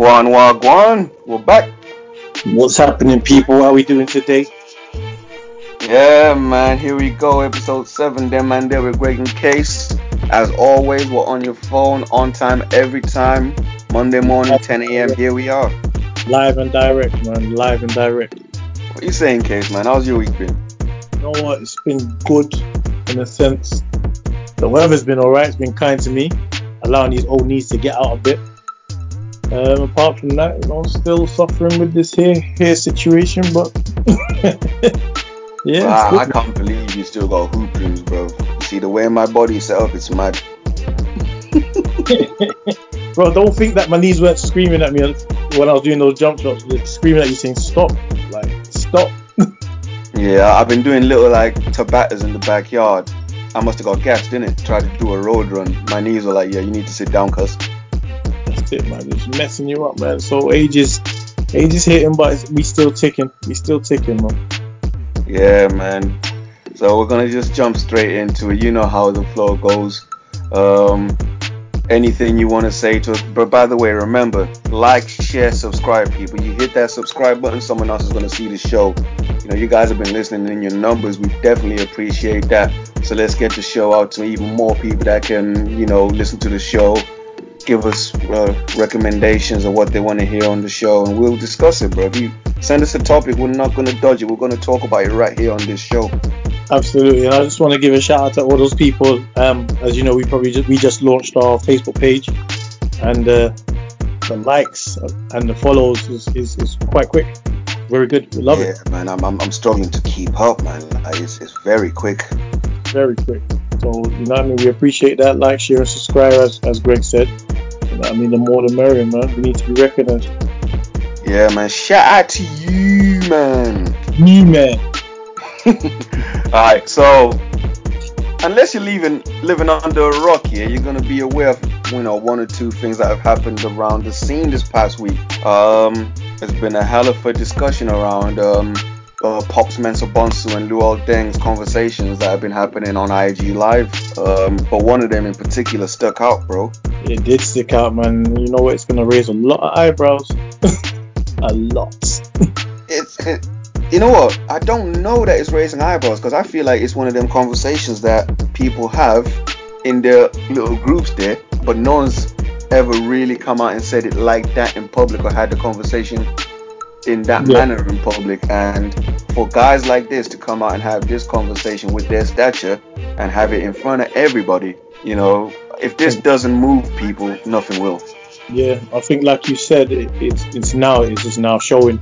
Wagwan, Wagwan, we're back. What's happening, people? How are we doing today? Yeah, man, here we go, episode 7, Them Man There with Greg and Case. As always, we're on your phone, on time, every time. Monday morning, 10 a.m., here we are. Live and direct, man. Live and direct. What you saying, Case, man? How's your week been? You know what? It's been good in a sense. The weather's been alright. It's been kind to me, allowing these old knees to get out a bit. Um, apart from that, you know, still suffering with this hair hair situation, but yeah. Wow, I can't believe you still got hoop dreams, bro. You see the way my body is set up, it's mad. Bro, don't think that my knees weren't screaming at me when I was doing those jump shots. They're screaming at you saying, stop. Like, stop. yeah, I've been doing little like tabatas in the backyard. I must have got gassed, didn't it? Tried to do a road run. My knees were like, yeah, you need to sit down, cuz. That's it, man. It's messing you up, man. So ages, ages hitting, but we still ticking. We still ticking, man. Yeah, man. So we're gonna just jump straight into it. You know how the flow goes. Um, anything you want to say to us. But by the way, remember, like, share, subscribe, people. You hit that subscribe button, someone else is going to see the show. You know, you guys have been listening in your numbers. We definitely appreciate that. So let's get the show out to even more people that can, you know, listen to the show, give us uh, recommendations of what they want to hear on the show, and we'll discuss it, bro. If you send us a topic, we're not going to dodge it. We're going to talk about it right here on this show. Absolutely, and I just want to give a shout out to all those people. Um, as you know, we probably just, we just launched our Facebook page, and uh, the likes and the follows is, is, is quite quick. Very good. We love yeah, it. Yeah, man, I'm, I'm, I'm struggling to keep up, man. It's, it's very quick. Very quick. So you know what I mean. We appreciate that. Like, share, and subscribe, as, as Greg said. You I mean, the more the merrier, man. We need to be recognized. Yeah, man. Shout out to you, man. Me, man. Alright, so unless you're living living under a rock here, you're gonna be aware of you know one or two things that have happened around the scene this past week. Um, there's been a hell of a discussion around um, uh, Pops Mensah Bonsu and Luol Deng's conversations that have been happening on IG Live. Um, but one of them in particular stuck out, bro. It did stick out, man. You know what? It's gonna raise a lot of eyebrows. a lot. it's it, you know what? I don't know that it's raising eyebrows because I feel like it's one of them conversations that people have in their little groups there, but no one's ever really come out and said it like that in public or had the conversation in that yeah. manner in public. And for guys like this to come out and have this conversation with their stature and have it in front of everybody, you know, if this doesn't move people, nothing will. Yeah, I think like you said, it, it's it's now it's just now showing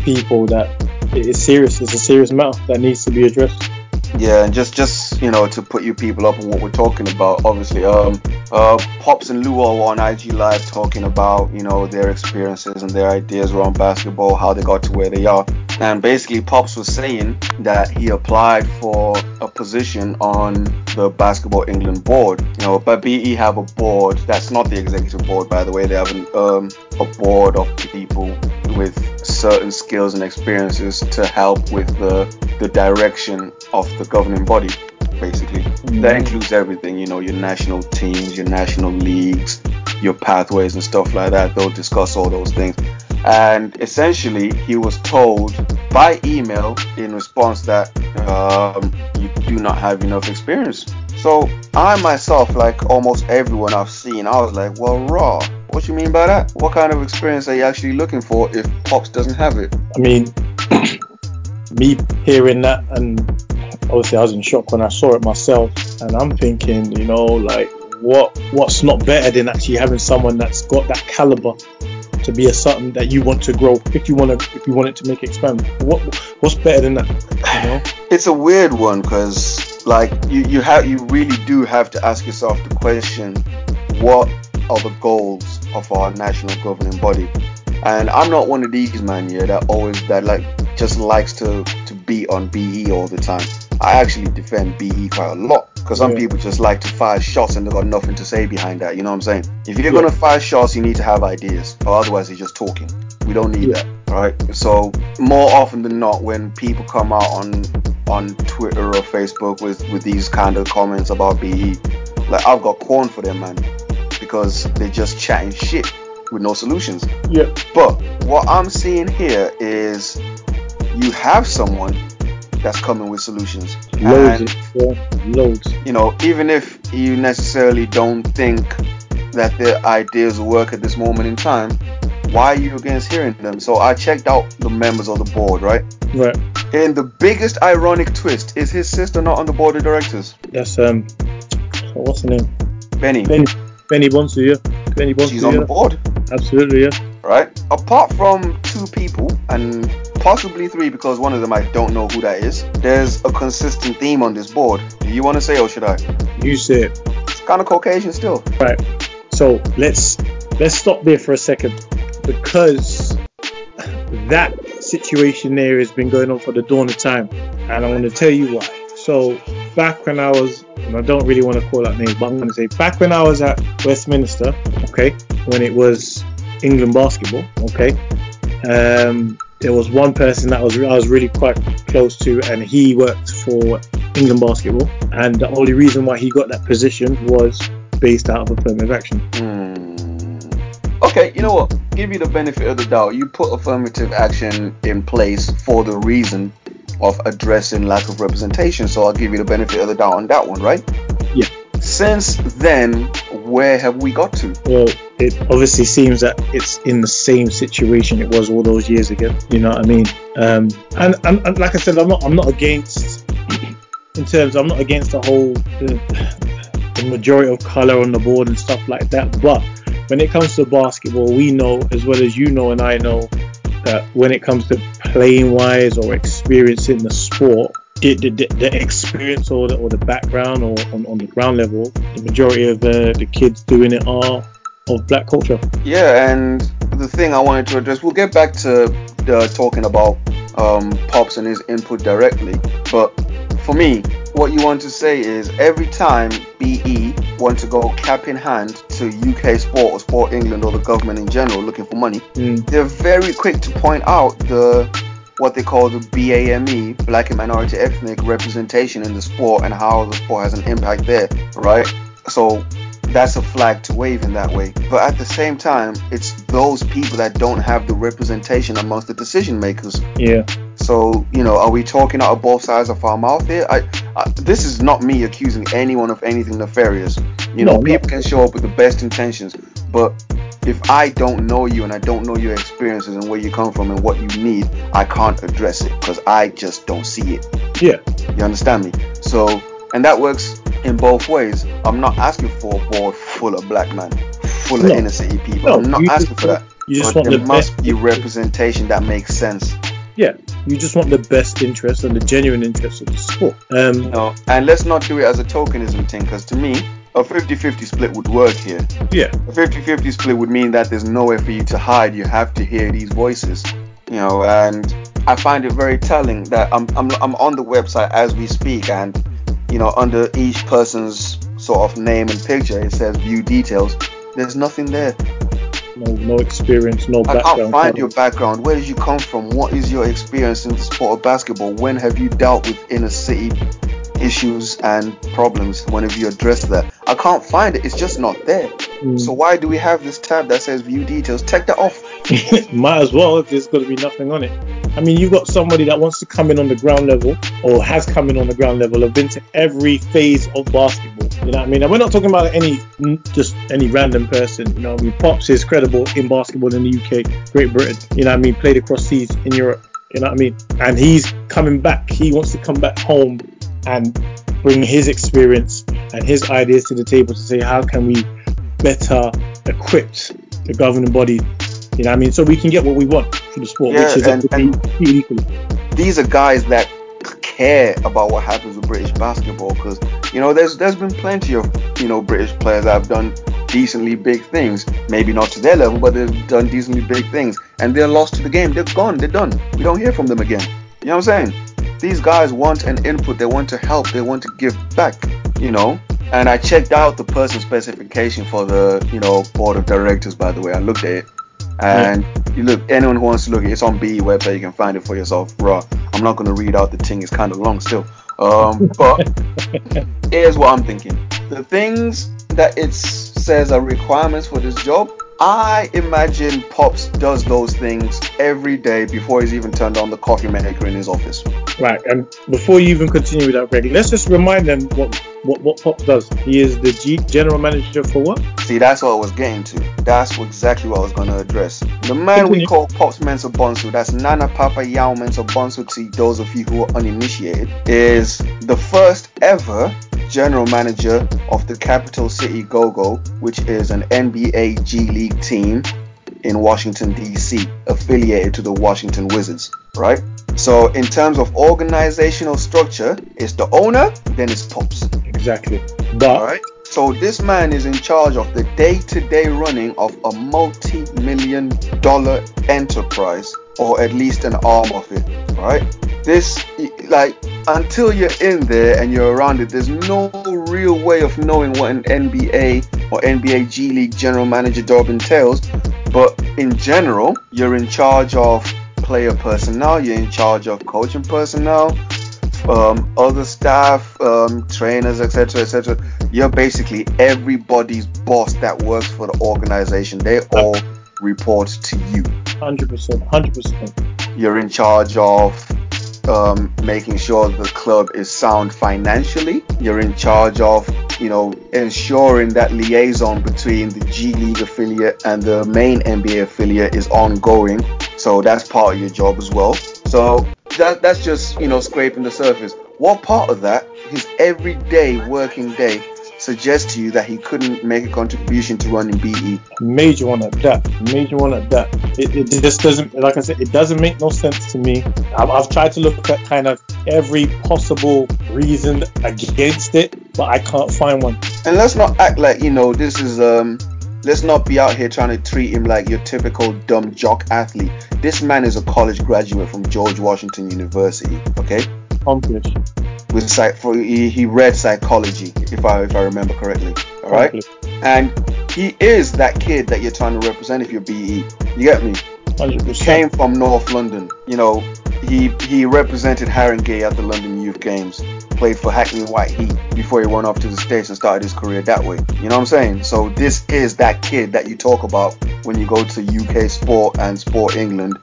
people that it's serious. It's a serious matter that needs to be addressed. Yeah, and just just you know to put you people up on what we're talking about. Obviously, um, uh, Pops and Luol on IG Live talking about you know their experiences and their ideas around basketball, how they got to where they are. And basically, Pops was saying that he applied for a position on the Basketball England board. You know, but BE have a board that's not the executive board, by the way. They have an, um, a board of people with certain skills and experiences to help with the the direction of the governing body basically mm-hmm. that includes everything you know your national teams your national leagues your pathways and stuff like that they'll discuss all those things and essentially he was told by email in response that um, you do not have enough experience so i myself like almost everyone i've seen i was like well raw what do you mean by that? What kind of experience are you actually looking for if Pops doesn't have it? I mean, me hearing that, and obviously I was in shock when I saw it myself, and I'm thinking, you know, like what what's not better than actually having someone that's got that caliber to be a something that you want to grow if you want to if you want it to make expand what what's better than that you know it's a weird one because like you you have you really do have to ask yourself the question what are the goals of our national governing body. And I'm not one of these man yeah that always that like just likes to beat on BE all the time. I actually defend BE quite a lot because some yeah. people just like to fire shots and they've got nothing to say behind that. You know what I'm saying? If you're yeah. gonna fire shots, you need to have ideas, or otherwise you're just talking. We don't need yeah. that, right? So more often than not, when people come out on on Twitter or Facebook with with these kind of comments about BE, like I've got corn for them, man because they're just chatting shit. with no solutions. Yeah. But what I'm seeing here is you have someone that's coming with solutions. Loads. And. Loads. you know, even if you necessarily don't think that their ideas work at this moment in time, why are you against hearing them? So I checked out the members of the board, right? Right. And the biggest ironic twist is his sister not on the board of directors. That's um. What's the name? Benny. Benny. Benny Bonsu, yeah. Benny Bonsu. She's on yeah. the board, Absolutely, yeah. Right? Apart from two people and possibly three because one of them I don't know who that is, there's a consistent theme on this board. Do you want to say or should I? You say it. It's kind of Caucasian still. Right. So let's let's stop there for a second because that situation there has been going on for the dawn of time, and I'm going to tell you why. So back when I was, and I don't really want to call out names, but I'm going to say back when I was at Westminster, okay, when it was England basketball, okay, um, there was one person that was I was really quite close to, and he worked for England basketball, and the only reason why he got that position was based out of affirmative action. Hmm. Okay, you know what? Give you the benefit of the doubt. You put affirmative action in place for the reason of addressing lack of representation. So I'll give you the benefit of the doubt on that one, right? Since then, where have we got to? Well, it obviously seems that it's in the same situation it was all those years ago. You know what I mean? Um, and, and, and like I said, I'm not I'm not against in terms I'm not against the whole the, the majority of color on the board and stuff like that. But when it comes to basketball, we know as well as you know and I know that when it comes to playing wise or experiencing the sport, it, the, the, the experience or the, or the background or on, on the ground level, the majority of the, the kids doing it are of black culture. Yeah, and the thing I wanted to address, we'll get back to uh, talking about um, Pops and his input directly, but for me, what you want to say is every time BE want to go cap in hand to UK sport or Sport England or the government in general looking for money, Mm. they're very quick to point out the what they call the BAME, Black and Minority Ethnic representation in the sport and how the sport has an impact there, right? So that's a flag to wave in that way. But at the same time, it's those people that don't have the representation amongst the decision makers. Yeah. So, you know, are we talking out of both sides of our mouth here? I, I this is not me accusing anyone of anything nefarious. You know, No, no. people can show up with the best intentions, but if I don't know you and I don't know your experiences and where you come from and what you need, I can't address it because I just don't see it. Yeah. You understand me? So, and that works in both ways. I'm not asking for a board full of black men, full of No. inner city people. No, I'm not asking for that. You just but want there the must best. be representation that makes sense. Yeah. You just want the best interest and the genuine interest of the sport. Um. know, and let's not do it as a tokenism thing, because to me, a 50-50 split would work here. Yeah. A 50-50 split would mean that there's nowhere for you to hide. You have to hear these voices. You know, and I find it very telling that I'm I'm I'm on the website as we speak, and you know, under each person's sort of name and picture, it says view details. There's nothing there. No. No experience. No I background. can't find your background. Where did you come from? What is your experience in the sport of basketball? When have you dealt with inner city issues and problems? When have you addressed that? I can't find it. It's just not there. Mm. So why do we have this tab that says view details? Take that off. Might as well if there's going to be nothing on it. I mean, you've got somebody that wants to come in on the ground level or has come in on the ground level, have been to every phase of basketball. You know what I mean? And we're not talking about any just any random person. You know, what I mean, Pops is credible in basketball in the UK, Great Britain. You know what I mean? Played across seas in Europe. You know what I mean? And he's coming back. He wants to come back home and bring his experience and his ideas to the table to say how can we better equip the governing body you know what I mean? So we can get what we want for the sport, Yeah, which is and- equally. These are guys that care about what happens with British basketball because you know there's there's been plenty of you know British players that have done decently big things. Maybe not to their level, but they've done decently big things, and they're lost to the game. They're gone. They're done. We don't hear from them again. You know what I'm saying? These guys want an input. They want to help. They want to give back. You know. And I checked out the person specification for the you know board of directors. By the way, I looked at it, and you look anyone who wants to look at it, it's on BE website. You can find it for yourself. Raw. I'm not gonna read out the thing. It's kind of long still. Um, but here's what I'm thinking. The things that it says are requirements for this job I imagine Pops does those things every day before he's even turned on the coffee maker in his office. Right, and before you even continue with that, Greg, let's just remind them what what, what Pops does. He is the G- general manager for what? See, that's what I was getting to. That's exactly what I was going to address. The man we call Pops Mensah Bonsu, that's Nana Papa Yao Mensah Bonsu to those of you who are uninitiated, is the first ever general manager of the Capital City Go-Go, which is an NBA G League team in Washington D.C., affiliated to the Washington Wizards, right? So in terms of organizational structure, it's the owner, then it's Pops. Exactly. But All right. So this man is in charge of the day-to-day running of a multi-million dollar enterprise, or at least an arm of it. Right. This, like, until you're in there and you're around it, there's no real way of knowing what an NBA or NBA G League general manager job entails. But in general, you're in charge of player personnel, you're in charge of coaching personnel, um, other staff, um, trainers, etc., etc. You're basically everybody's boss that works for the organization. They all report to you. Hundred percent, hundred percent. You're in charge of um, making sure the club is sound financially. You're in charge of, you know, ensuring that liaison between the G League affiliate and the main NBA affiliate is ongoing. So that's part of your job as well. So that, that's just, you know, scraping the surface. What part of that, his everyday working day, suggests to you that he couldn't make a contribution to running BE? Major one at that. Major one at that. It, it just doesn't, like I said, it doesn't make no sense to me. I've, I've tried to look at kind of every possible reason against it, but I can't find one. And let's not act like, you know, this is um let's not be out here trying to treat him like your typical dumb jock athlete. This man is a college graduate from George Washington University, okay? Accomplished. With psych for he, he read psychology, if I if I remember correctly. All right? And he is that kid that you're trying to represent if you're BE. You get me? 100%. Came from North London. You know, he he represented Haringey at the London Youth Games. Played for Hackney White Heat before he went off to the States and started his career that way. You know what I'm saying? So this is that kid that you talk about when you go to UK Sport and Sport England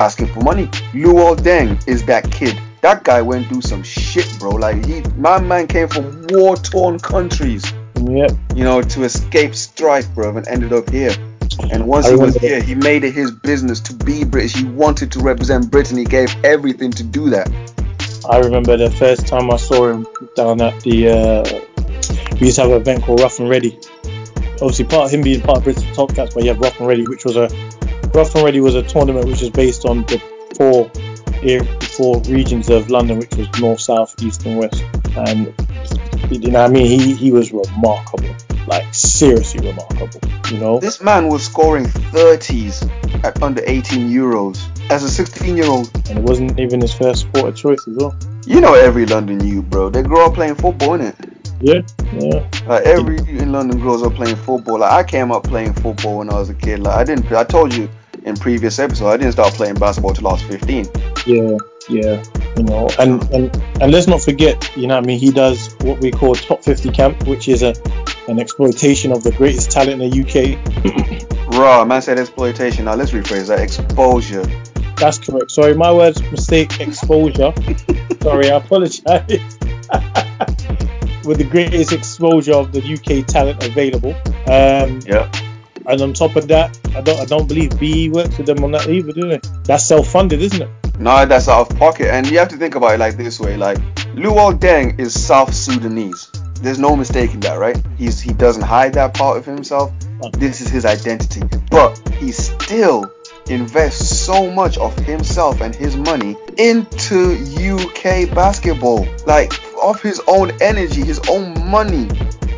asking for money. Luol Deng is that kid. That guy went through some shit, bro. Like he, my man came from war-torn countries, Yep. you know, to escape strife, bro, and ended up here. And once I he was here, he made it his business to be British. He wanted to represent Britain. He gave everything to do that. I remember the first time I saw him down at the. Uh, we used to have an event called Rough and Ready. Obviously, part of him being part of Britain's Top Topcats, but you have Rough and Ready, which was a Rough and Ready was a tournament which is based on the four area, four regions of London, which was north, south, east, and west. And you know, what I mean, he he was remarkable, like seriously remarkable. You know, This man was scoring 30s at under 18 euros as a 16 year old. and it wasn't even his first sport of choice as well. You know every London youth, bro. They grow up playing football, innit? Yeah, yeah. Like every youth in London grows up playing football. Like I came up playing football when I was a kid. Like I didn't. I told you in previous episodes, I didn't start playing basketball till I was 15. Yeah, yeah, you know, and and and let's not forget, you know, what I mean, he does what we call top 50 camp, which is a an exploitation of the greatest talent in the UK. Raw, man said exploitation. Now let's rephrase that. Exposure. That's correct. Sorry, my words, mistake, exposure. Sorry, I apologize. With the greatest exposure of the UK talent available. Um, Yeah. And on top of that, I don't I don't believe BE works with them on that either, do they? That's self-funded, isn't it? No, that's out of pocket. And you have to think about it like this way: like Luol Deng is South Sudanese. There's no mistaking that, right? He's he doesn't hide that part of himself. This is his identity. But he still invests so much of himself and his money into UK basketball. Like of his own energy, his own money,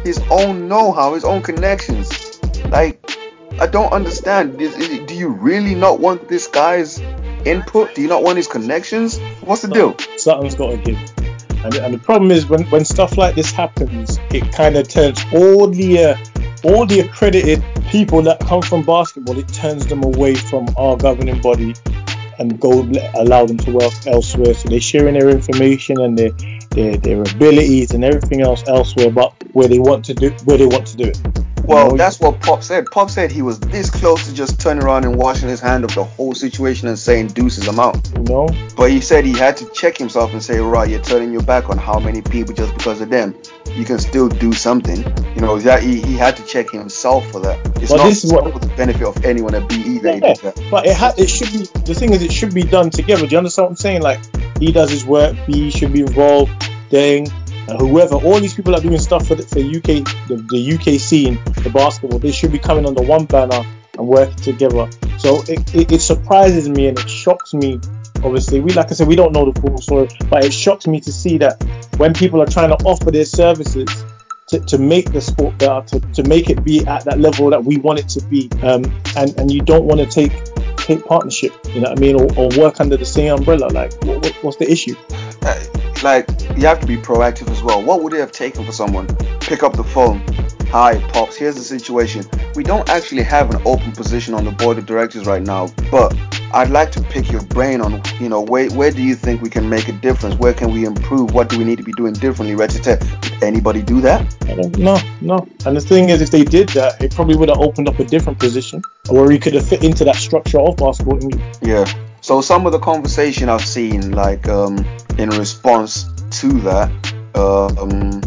his own know-how, his own connections. Like I don't understand. Is- is- Do you really not want this guy's input? Do you not want his connections? What's the deal? something's got to give. And, and the problem is when, when stuff like this happens, it kind of turns all the uh, all the accredited people that come from basketball, it turns them away from our governing body and go allow them to work elsewhere. So they're sharing their information and their, their their abilities and everything else elsewhere, but where they want to do where they want to do it. Well, that's what Pop said. Pop said he was this close to just turning around and washing his hand of the whole situation and saying deuces I'm out. you know. But he said he had to check himself and say, right, you're turning your back on how many people just because of them. You can still do something. You know, that he, he had to check himself for that. It's But not this is what- for the benefit of anyone at BE that he Yeah, did that. but it ha- it should be the thing is it should be done together. Do you understand what I'm saying? Like he does his work, He should be involved, Deng, and whoever, all these people are doing stuff for the for UK the, the UK scene, the basketball, they should be coming under one banner and working together. So it, it, it surprises me and it shocks me. Obviously, we like I said, we don't know the full story, but it shocks me to see that when people are trying to offer their services to, to make the sport better, to, to make it be at that level that we want it to be, um, and and you don't want to take take partnership, you know what I mean, or, or work under the same umbrella. Like, what, what- what's the issue? Uh, like you have to be proactive as well. What would it have taken for someone pick up the phone? Hi, pops. Here's the situation. We don't actually have an open position on the board of directors right now, but I'd like to pick your brain on, you know, where where do you think we can make a difference? Where can we improve? What do we need to be doing differently? Red Did anybody do that? No, no. And the thing is, if they did that, it probably would have opened up a different position where he could have fit into that structure of basketball. Yeah. So some of the conversation I've seen, like um, in response to that, uh, um,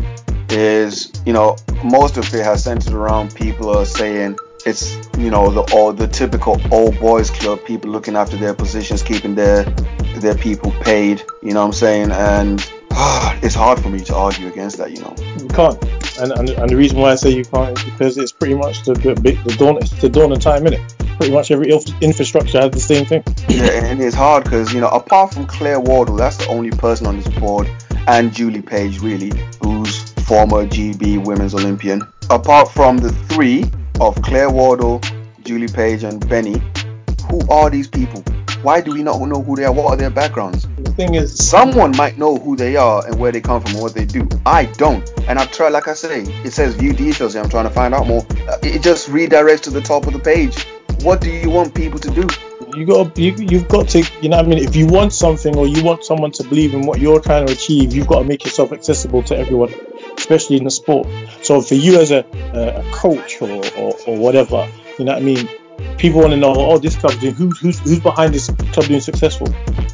is you know most of it has centered around people are saying it's you know the all the typical old boys club people looking after their positions, keeping their their people paid. You know what I'm saying? And it's hard for me to argue against that. You know. You can't. And, and, and the reason why I say you can't is because it's pretty much the the, the dawn it's the dawn of time in it. Pretty much every infrastructure has the same thing. yeah, and it's hard because you know, apart from Claire Wardle, that's the only person on this board, and Julie Page, really, who's former GB Women's Olympian. Apart from the three of Claire Wardle, Julie Page, and Benny, who are these people? Why do we not know who they are? What are their backgrounds? The thing is, Someone might know who they are and where they come from and what they do. I don't. And I've tried, like I say, it says view details here. I'm trying to find out more. Uh, It just redirects to the top of the page. What do you want people to do? you got you, you've got to you know what I mean if you want something or you want someone to believe in what you're trying to achieve you've got to make yourself accessible to everyone especially in the sport so for you as a, a, coach or, or, or whatever you know what I mean people want to know oh this club's doing who's, who's who's behind this club being successful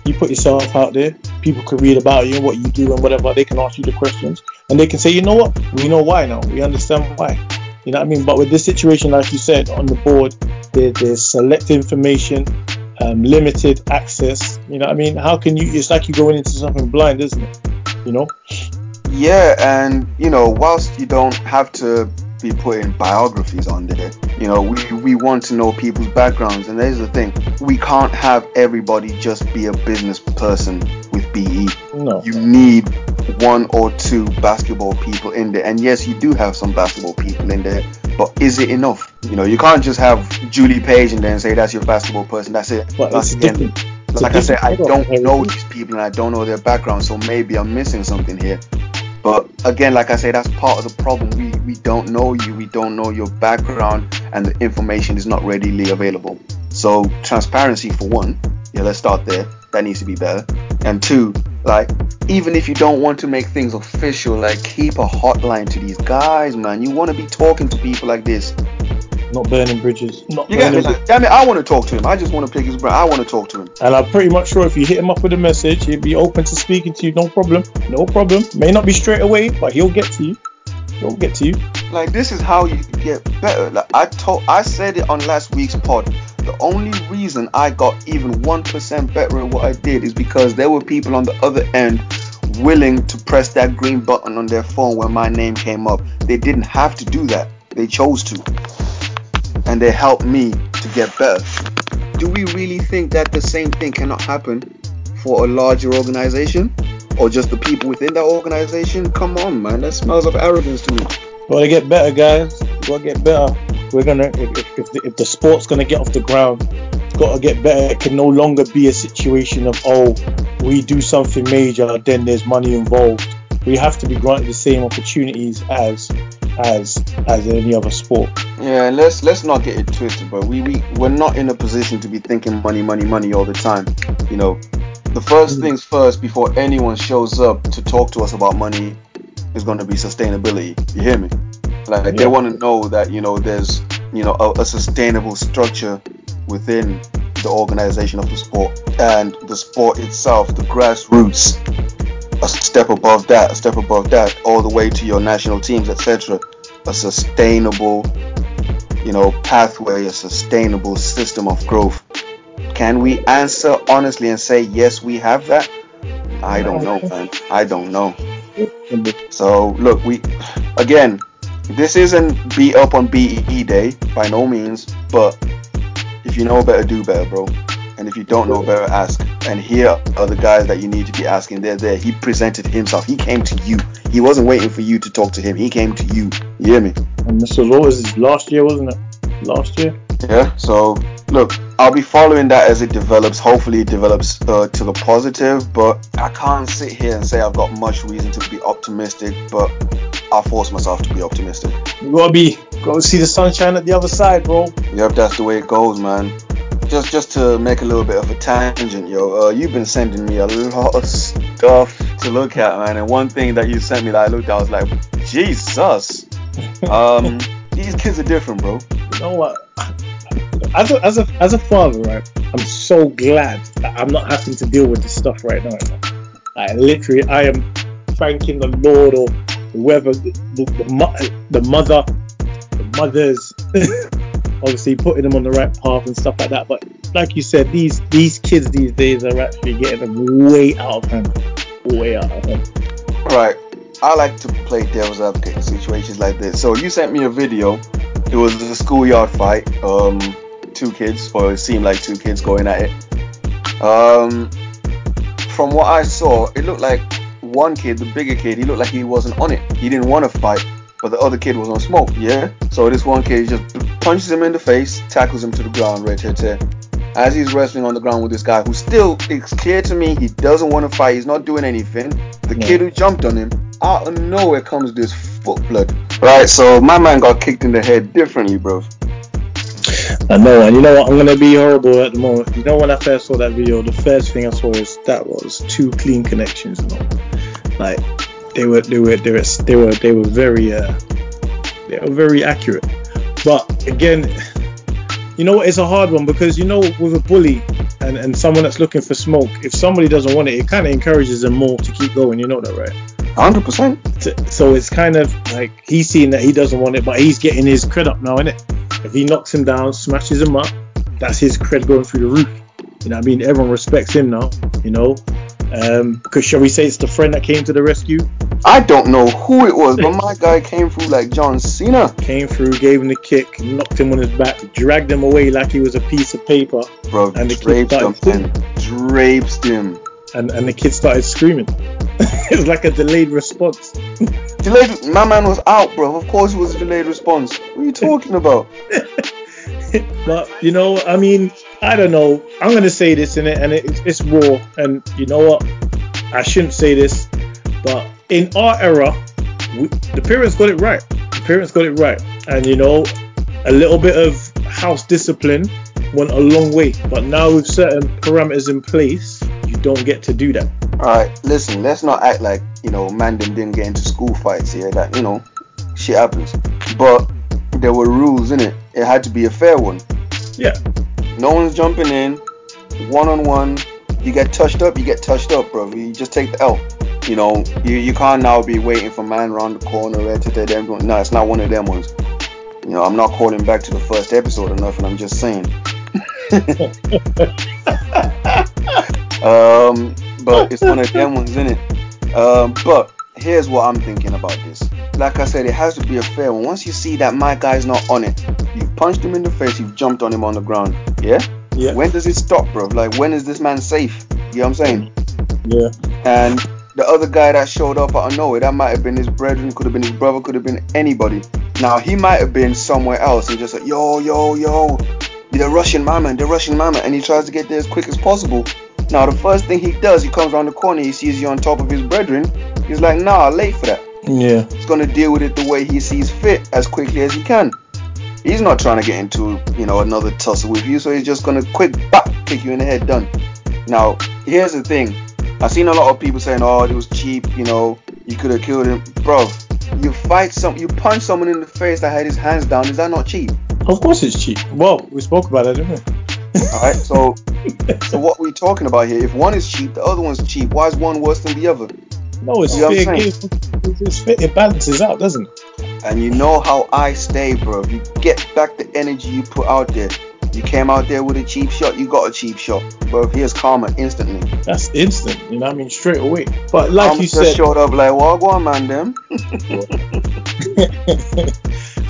you put yourself out there people can read about you and what you do and whatever they can ask you the questions and they can say you know what we know why now we understand why you know what I mean but with this situation like you said on the board there, there's select information um, limited access. You know, what I mean, how can you? It's like you're going into something blind, isn't it? You know. Yeah, and you know, whilst you don't have to be putting biographies on there, you know, we, we want to know people's backgrounds. And there's the thing we can't have everybody just be a business person with BE. No. You need one or two basketball people in there. And yes, you do have some basketball people in there, but is it enough? You know, you can't just have Julie Page and then say that's your basketball person. That's it. But That's it's end. different. It's like I said, I don't know these people and I don't know their background, so maybe I'm missing something here. But again, like I say, that's part of the problem. We we don't know you, we don't know your background, and the information is not readily available. So transparency for one, yeah, let's start there. That needs to be better. And two, like even if you don't want to make things official, like keep a hotline to these guys, man. You want to be talking to people like this. Not burning bridges. Not You get me? Like, damn it, I want to talk to him. I just want to pick his brain. I want to talk to him. And I'm pretty much sure if you hit him up with a message, he'll be open to speaking to you. No problem. No problem. May not be straight away, but he'll get to you. He'll get to you. Like this is how you get better. Like I told, I said it on last week's pod. The only reason I got even one percent better at what I did is because there were people on the other end willing to press that green button on their phone when my name came up. They didn't have to do that. They chose to, and they helped me to get better. Do we really think that the same thing cannot happen for a larger organization? Or just the people within that organization? Come on, man. That smells of arrogance to me. Well, to get better, guys. Gotta get better. We're gonna if, if, if, the, if the sport's gonna get off the ground, it's gotta get better. It can no longer be a situation of oh, we do something major, then there's money involved. We have to be granted the same opportunities as as as any other sport. Yeah, let's let's not get it twisted, but we we we're not in a position to be thinking money, money, money all the time. You know, the first Mm. things first before anyone shows up to talk to us about money is going to be sustainability. You hear me? Like Yeah. they want to know that you know there's you know a, a sustainable structure within the organization of the sport and the sport itself, the grassroots, a step above that, a step above that, all the way to your national teams, etc. A sustainable, you know, pathway, a sustainable system of growth. Can we answer honestly and say yes, we have that? I don't know, man. I don't know. So look, we again, this isn't beat up on BE day by no means, but if you know better, do better, bro. And if you don't know better, ask. And here are the guys that you need to be asking. They're there. He presented himself. He came to you. He wasn't waiting for you to talk to him. He came to you. You hear me? And this was was last year, wasn't it? Last year. Yeah. So look, I'll be following that as it develops. Hopefully, it develops uh, to the positive. But I can't sit here and say I've got much reason to be optimistic. But I'll force myself to be optimistic. You gotta be, gotta see the sunshine at the other side, bro. Yep, that's the way it goes, man. Just just to make a little bit of a tangent, yo. Uh, you've been sending me a lot of stuff to look at, man. And one thing that you sent me that I looked at, I was like, Jesus. Um, these kids are different, bro. You know what? As a, as a as a father, right? I'm so glad that I'm not having to deal with this stuff right now. Like literally, I am thanking the Lord or whoever the the, the, the mother, the mothers, obviously putting them on the right path and stuff like that. But like you said, these these kids these days are actually getting them way out of hand, way out of hand. Right. I like to play devil's advocate in situations like this. So you sent me a video. It was a schoolyard fight. Um, two kids, or it seemed like two kids going at it. Um, from what I saw, it looked like one kid, the bigger kid, he looked like he wasn't on it. He didn't want to fight, but the other kid was on smoke. Yeah. So this one kid just punches him in the face, tackles him to the ground, right here, here. As he's wrestling on the ground with this guy, who still, it's clear to me, he doesn't want to fight. He's not doing anything. The Yeah. kid who jumped on him, out of nowhere comes this foot blood. Right. So my man got kicked in the head differently, bro. I know, and you know what? I'm gonna be horrible at the moment. You know, when I first saw that video, the first thing I saw was that was two clean connections. You know, like they were, they were, they were, they were, they were very, uh, they were very accurate. But again, you know what? It's a hard one because you know, with a bully and and someone that's looking for smoke, if somebody doesn't want it, it kind of encourages them more to keep going. You know that, right? Hundred percent. So it's kind of like he's seeing that he doesn't want it, but he's getting his cred up now, innit? If he knocks him down, smashes him up, that's his cred going through the roof. You know what I mean? Everyone respects him now, you know? Um, because shall we say it's the friend that came to the rescue? I don't know who it was, but my guy came through like John Cena, Came through, gave him the kick, knocked him on his back, dragged him away like he was a piece of paper, bro. And the kid draped him, started- man. Draped him. and, and the kid started screaming. it was like a delayed response. Delayed. My man was out, bro. Of course, it was a delayed response. What are you talking about? but you know, I mean, I don't know. I'm gonna say this in it, and it, it's war. And you know what? I shouldn't say this, but in our era, we, the parents got it right. The parents got it right, and you know, a little bit of house discipline went a long way. But now with certain parameters in place, you don't get to do that. All right, listen. Let's not act like you know, man, them didn't get into school fights here. That you know, shit happens. But there were rules in it. It had to be a fair one. Yeah, No one's jumping in. One on one. You get touched up, you get touched up, bro. You just take the L. You know, you, you can't now be waiting for man around the corner, red to them. No, it's not one of them ones. You know, I'm not calling back to the first episode or nothing. I'm just saying. um, but it's one of them ones, isn't it? Um, but here's what I'm thinking about this. Like I said, it has to be a fair one. Once you see that my guy's not on it, you've punched him in the face, you've jumped on him on the ground. Yeah? yeah, When does it stop, bro? Like, when is this man safe? You know what I'm saying? yeah. And the other guy that showed up out of nowhere, that might have been his brethren, could have been his brother, could have been anybody. Now, he might have been somewhere else and just like, yo, yo, yo, my man, they're rushing my man. And he tries to get there as quick as possible. Now, the first thing he does, he comes around the corner, he sees you on top of his brethren. He's like, nah, late for that. Yeah, He's gonna deal with it the way he sees fit, as quickly as he can. He's not trying to get into, you know, another tussle with you, so he's just gonna quick bap, kick you in the head, done. Now, here's the thing. I've seen a lot of people saying, "Oh, it was cheap," you know, you could have killed him, bro. You fight some, you punch someone in the face that had his hands down. Is that not cheap? Of course it's cheap. Well, we spoke about it, didn't we? All right. So, so what we talking about here? If one is cheap, the other one's cheap. Why is one worse than the other? No, it's You know fair game. It's, it's fair. It balances out, doesn't it? And you know how I stay, bro. You get back the energy you put out there. You came out there with a cheap shot, you got a cheap shot. Bro, here's karma instantly. That's instant. You know what I mean? Straight away. But like I'm you just said, showed up like, well, go on, man, them.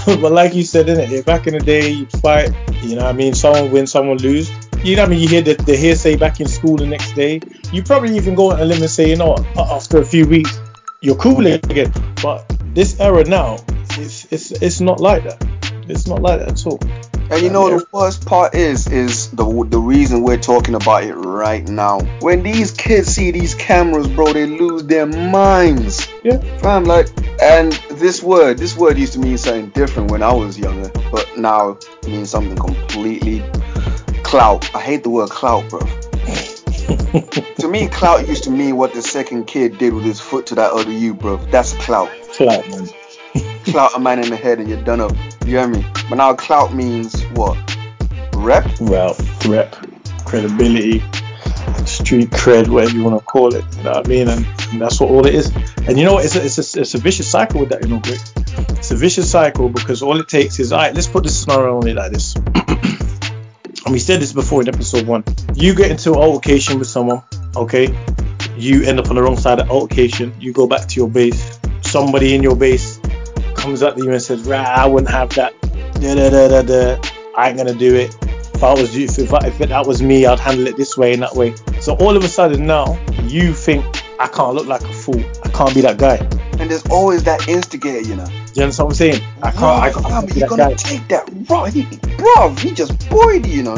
but like you said, innit? Back in the day you'd fight, you know what I mean? Someone win, someone lose. You know what I mean? You hear the, the hearsay back in school the next day. You probably even go on a limb and say, you know what, after a few weeks, you're cool again. But this era now, it's, it's, it's not like that. It's not like that at all. And you know the worst part is is the the reason we're talking about it right now. When these kids see these cameras, bro, they lose their minds. Yeah. Fam, like, and this word, this word used to mean something different when I was younger, but now it means something completely clout. I hate the word clout, bro. to me, clout used to mean what the second kid did with his foot to that other you, bro. That's clout. Clout, man. Clout a man in the head and you're done up. You hear me? But now clout means what? Rep? Well, rep, credibility, street cred, whatever you want to call it. You know what I mean? And, and that's what all it is. And you know what? It's a, it's, a, it's a vicious cycle with that, you know, Greg. It's a vicious cycle because all it takes is, all right, let's put this scenario on it like this. And we said this before in episode one. You get into an altercation with someone, okay? You end up on the wrong side of altercation. You go back to your base. Somebody in your base comes up to you and says, "Rah, I wouldn't have that. Da, da, da, da, da. I ain't gonna do it. If I was you, if, if that was me, I'd handle it this way and that way." So all of a sudden now, you think I can't look like a fool. I can't be that guy. And there's always that instigator, you know. you understand what I'm saying? I can't. I can't, I Bro, can't be you're that gonna guy. take that, bro. He, bro, he just bored you, you know.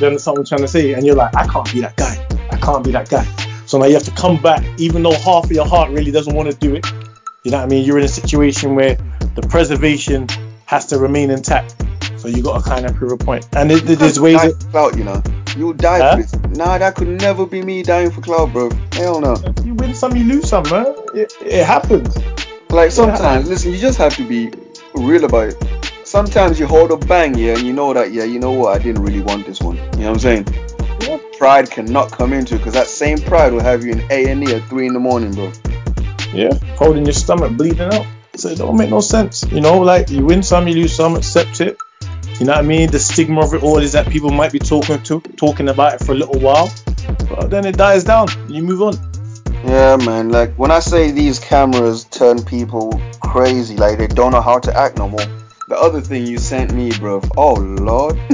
You understand what I'm trying to say? And you're like, I can't be that guy. I can't be that guy. So now you have to come back, even though half of your heart really doesn't want to do it. You know what I mean? You're in a situation where the preservation has to remain intact. So you got to kind of prove a point. And there- there- there's ways. For clout, you know. You die Huh? for this. Nah, that could never be me dying for clout, bro. Hell no. you win some, you lose some, man. It, it happens. Like sometimes, listen, you just have to be real about it. Sometimes you hold a bang, yeah, and you know that, yeah, you know what, I didn't really want this one. You know what I'm saying? Yeah. Pride cannot come into it because that same pride will have you in A and E at three in the morning, bro. Yeah, holding your stomach, bleeding out. So it don't make no sense. You know, like you win some, you lose some, accept it. You know what I mean? The stigma of it all is that people might be talking to talking about it for a little while, but then it dies down. You move on. Yeah, man. Like when I say these cameras turn people crazy, like they don't know how to act no more. The other thing you sent me, bro. Oh lord.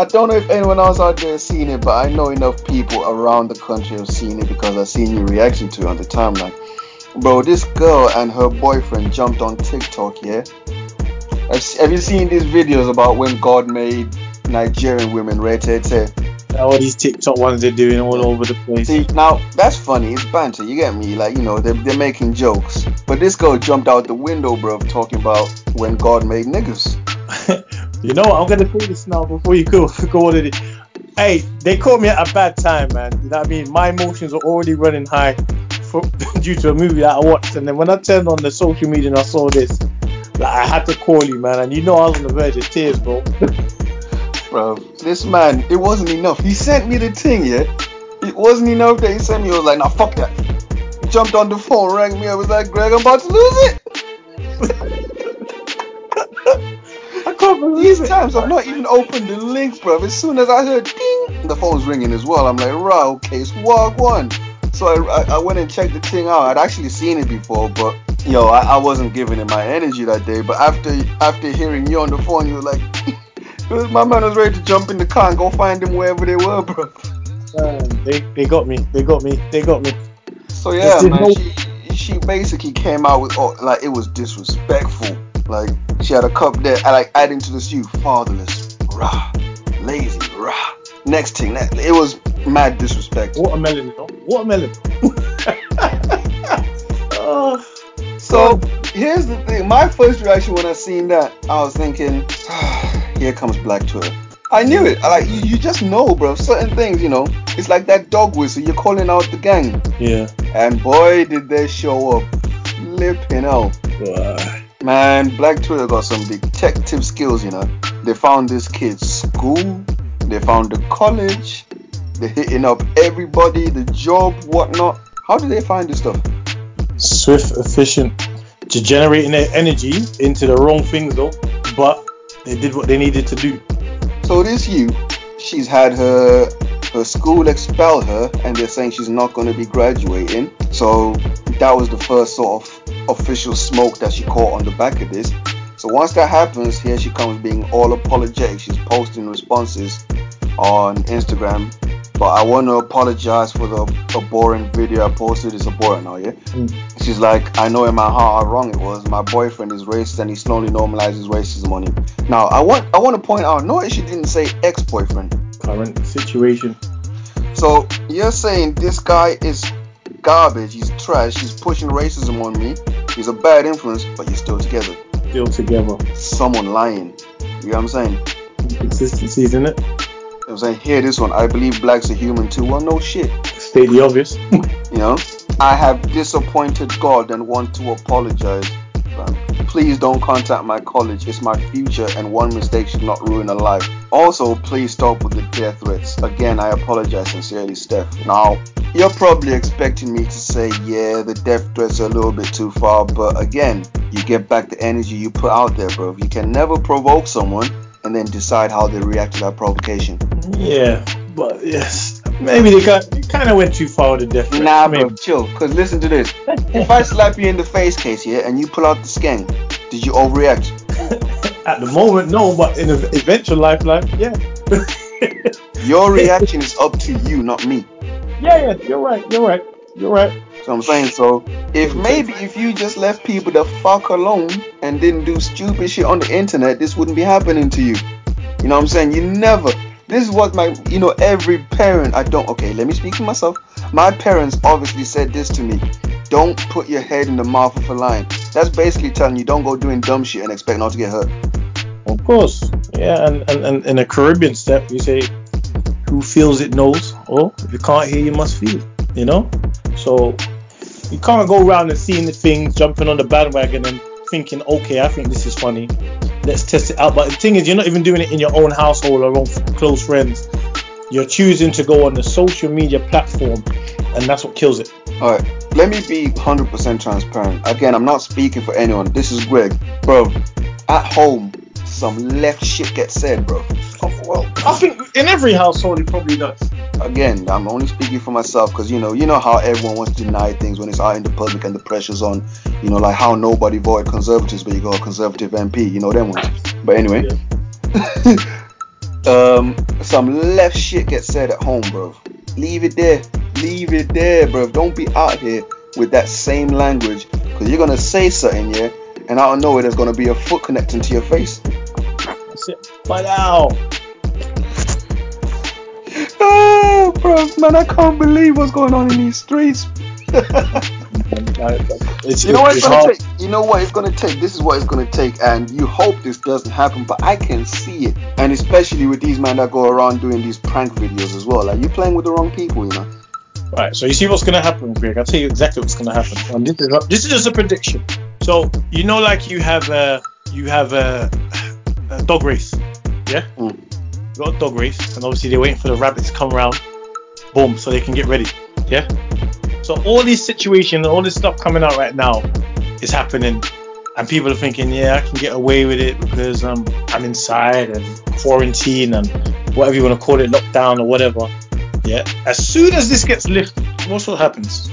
I don't know if anyone else out there has seen it, but I know enough people around the country have seen it because I've seen your reaction to it on the timeline. Bro, this girl and her boyfriend jumped on TikTok, yeah? Have, you seen these videos about when God made Nigerian women hair? all these TikTok ones they're doing all over the place. See, now that's funny. It's banter. You get me? Like, you know, they're, they're making jokes. But this girl jumped out the window, bro, talking about when God made niggas. you know what? I'm gonna say this now before you go go on it. Hey, they caught me at a bad time, man. You know what I mean? My emotions are already running high for, due to a movie that I watched, and then when I turned on the social media and I saw this, like I had to call you, man. And you know I was on the verge of tears, bro. Bro, this man, it wasn't enough. He sent me the thing, yeah? It wasn't enough that he sent me. I was like, nah, fuck that. He jumped on the phone, rang me. I was like, Greg, I'm about to lose it. I can't believe These it. times I've not even opened the link, bro. As soon as I heard ding, the phone's ringing as well. I'm like, right, okay, it's walk one. So I, I, I went and checked the thing out. I'd actually seen it before, but yo, I, I wasn't giving it my energy that day. But after after hearing you on the phone, you were like, my man was ready to jump in the car and go find them wherever they were, bro. Man, they, they got me. They got me. They got me. So yeah, man, no- she she basically came out with oh, like it was disrespectful. Like she had a cup there, like adding to the stew, fatherless, rah, lazy, rah. Next thing, it was mad disrespect. Watermelon? Watermelon. oh, uh, So here's the thing. My first reaction when I seen that, I was thinking, here comes Black Twitter. I knew it. I like you, you just know, bro. Certain things, you know, it's like that dog whistle. You're calling out the gang. yeah. And boy, did they show up. Flipping out. Why? Man, Black Twitter got some detective skills, you know. They found this kid's school, they found the college, they're hitting up everybody, the job, whatnot. How do they find this stuff? Swift, efficient, to generating their energy into the wrong things though, but they did what they needed to do. So this you, she's had her her school expel her, and they're saying she's not going to be graduating. So that was the first sort of official smoke that she caught on the back of this. So once that happens, here she comes being all apologetic. She's posting responses on Instagram. But I want to apologize for the, boring video I posted. It's a boring now, yeah? Mm. She's like, I know in my heart how wrong it was. My boyfriend is racist and he slowly normalizes racism on him. Now, I want I want to point out, notice she didn't say ex-boyfriend. Current situation. So you're saying this guy is garbage, he's trash, he's pushing racism on me, he's a bad influence, but you're still together. Still together. Someone lying. You know what I'm saying? Consistency, isn't it? You I'm saying, here this one, I believe blacks are human too. Well no shit. State the obvious. You know? I have disappointed God and want to apologize. fam. Please don't contact my college. It's my future and one mistake should not ruin a life. Also, please stop with the death threats. Again, I apologize sincerely, Steph. Now, you're probably expecting me to say, yeah, the death threats are a little bit too far, but again, you get back the energy you put out there, bro. You can never provoke someone and then decide how they react to that provocation. yeah, but yes, maybe they got kind of went too far with the death. threat. Nah, bro, Maybe. chill. Cause listen to this. If I slap you in the face, case here, and you pull out the skeng, did you overreact? At the moment, no, but in the eventual life, like, yeah. Your reaction is up to you, not me. yeah, yeah, you're right, you're right, you're right. So I'm saying, so if maybe if you just left people the fuck alone and didn't do stupid shit on the internet, this wouldn't be happening to you. You know what I'm saying? You never. This is what my, you know, every parent. I don't. Okay, let me speak for myself. My parents obviously said this to me. Don't put your head in the mouth of a lion. That's basically telling you don't go doing dumb shit and expect not to get hurt. Of course, yeah, and, and, and in a Caribbean step, you say, who feels it knows, or if you can't hear, you must feel, you know? So you can't go around and seeing the things, jumping on the bandwagon and thinking, okay, I think this is funny, let's test it out. But the thing is, you're not even doing it in your own household or own close friends. You're choosing to go on the social media platform, and that's what kills it. All right, let me be 100% transparent. Again, I'm not speaking for anyone. This is Greg, bro. At home, some left shit gets said, bro. Oh, well, I think in every household it probably does. Again, I'm only speaking for myself because you know, you know how everyone wants to deny things when it's out in the public and the pressure's on. You know, like how nobody voted conservatives, but you got a conservative MP. You know them ones. But anyway, um, some left shit gets said at home, bro. Leave it there. Leave it there, bro. Don't be out here with that same language because you're gonna say something, yeah, and out of nowhere there's gonna be a foot connecting to your face. That's it. But now, Oh, bro, man, I can't believe what's going on in these streets. it's, You know what it's it's gonna hard. take? You know what it's gonna take? This is what it's gonna take, and you hope this doesn't happen, but I can see it. And especially with these men that go around doing these prank videos as well. Like you're playing with the wrong people, you know. Right, so you see what's gonna happen, Greg. I'll tell you exactly what's gonna happen. And this is this is just a prediction. So you know, like you have a you have a, a dog race, yeah. Mm. Got a dog race, and obviously they're waiting for the rabbits to come around, boom, so they can get ready, yeah. So all these situations, all this stuff coming out right now, is happening, and people are thinking, yeah, I can get away with it because um, I'm inside and quarantine and whatever you want to call it, lockdown or whatever. Yeah. As soon as this gets lifted, what happens.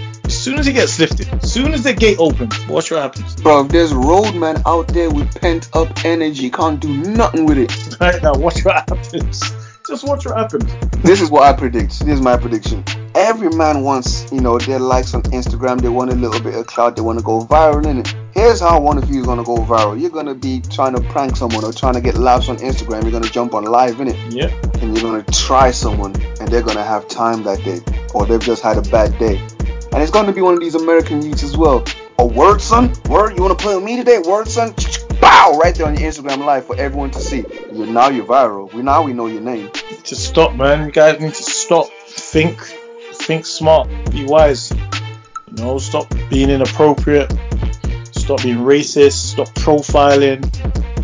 As soon as it gets lifted, as soon as the gate opens, watch what happens. Bro, there's roadmen out there with pent up energy, can't do nothing with it. Right now, watch what happens. Just watch what happens. This is what I predict. This is my prediction. Every man wants, you know, their likes on Instagram. They want a little bit of clout. They want to go viral in it. Here's how one of you is gonna go viral. You're gonna be trying to prank someone or trying to get laughs on Instagram. You're gonna jump on live in it. Yeah. and you're gonna try someone and they're gonna have time that day or they've just had a bad day and it's gonna be one of these american youths as well a word son word you wanna play with me today word son bow right there on your instagram live for everyone to see you're now you're viral we now we know your name To stop, man. You guys need to stop. Think, think smart. Be wise. You know, stop being inappropriate. Stop being racist. Stop profiling.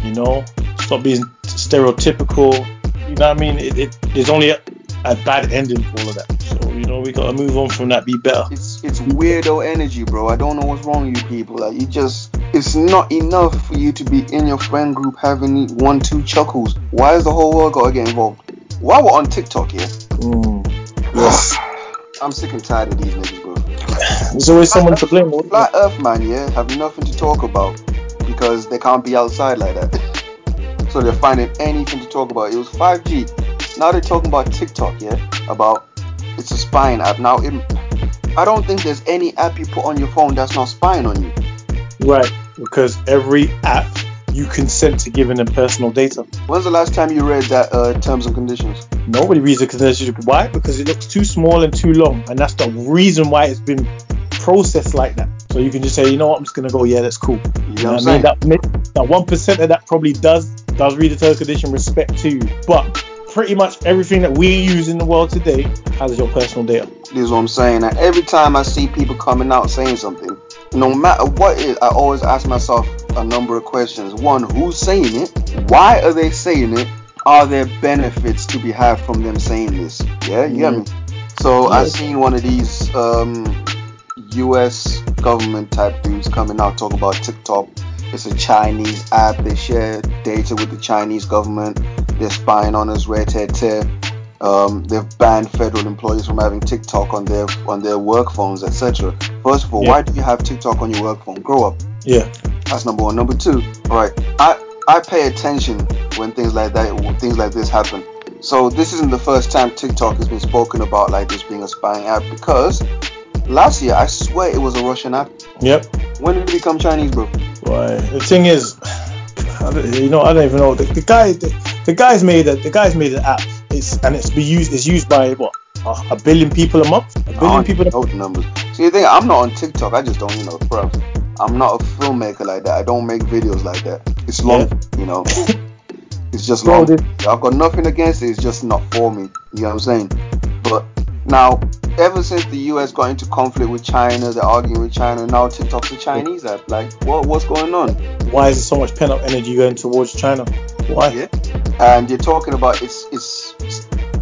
You know, stop being stereotypical. You know what I mean? It, it, there's only a, a bad ending for all of that. So you know, we gotta move on from that. Be better. It's it's weirdo energy, bro. I don't know what's wrong with you people. Like you just, it's not enough for you to be in your friend group having one two chuckles. Why is the whole world gotta get involved? While we're on TikTok, here? Mm. Yes. I'm sick and tired of these niggas, bro. There's always someone to blame. Flat Earth man, yeah, have nothing to talk about because they can't be outside like that. so they're finding anything to talk about. It was 5G. Now they're talking about TikTok, yeah, about it's a spying app. Now, it, I don't think there's any app you put on your phone that's not spying on you. Right, because every app you consent to giving them personal data. When's the last time you read that uh, terms and conditions? Nobody reads it because why? Because it looks too small and too long, and that's the reason why it's been processed like that. So you can just say, you know what, I'm just gonna go, yeah, that's cool. You know what I'm I saying? mean, that that one percent of that probably does does read the terms and condition respect to you, but pretty much everything that we use in the world today has your personal data. This is what I'm saying. And every time I see people coming out saying something, no matter what it is, I always ask myself a number of questions. One, who's saying it? Why are they saying it? Are there benefits to be had from them saying this? Yeah, you get me? So I Yes. seen one of these um, US government type dudes coming out talking about TikTok. It's a Chinese app. They share data with the Chinese government. They're spying on us, red tear tear. Um, they've banned federal employees from having TikTok on their on their work phones, etc. First of all, Yeah. why do you have TikTok on your work phone? Grow up. Yeah, That's number one. Number two, all right. I I pay attention when things like that, when things like this happen. So this isn't the first time TikTok has been spoken about like this being a spying app because last year I swear it was a Russian app. yep. When did it become Chinese, bro? Why? The thing is, I you know, I don't even know. The, the guy, the, the guy's made a, the guy's made an app. It's and it's be used. It's used by what a, a billion people a month. A billion don't people. even A, know the numbers. See, the thing, I'm not on TikTok. I just don't, you know, bro. I'm not a filmmaker like that. I don't make videos like that. It's long, you know. It's just Bro, long. this- I've got nothing against it. It's just not for me. You know what I'm saying? But now, ever since the US got into conflict with China, they're arguing with China. Now TikTok's a Chinese app. Like, what? What's going on? why is there so much pent up energy going towards China? Why? Yeah. And you're talking about it's it's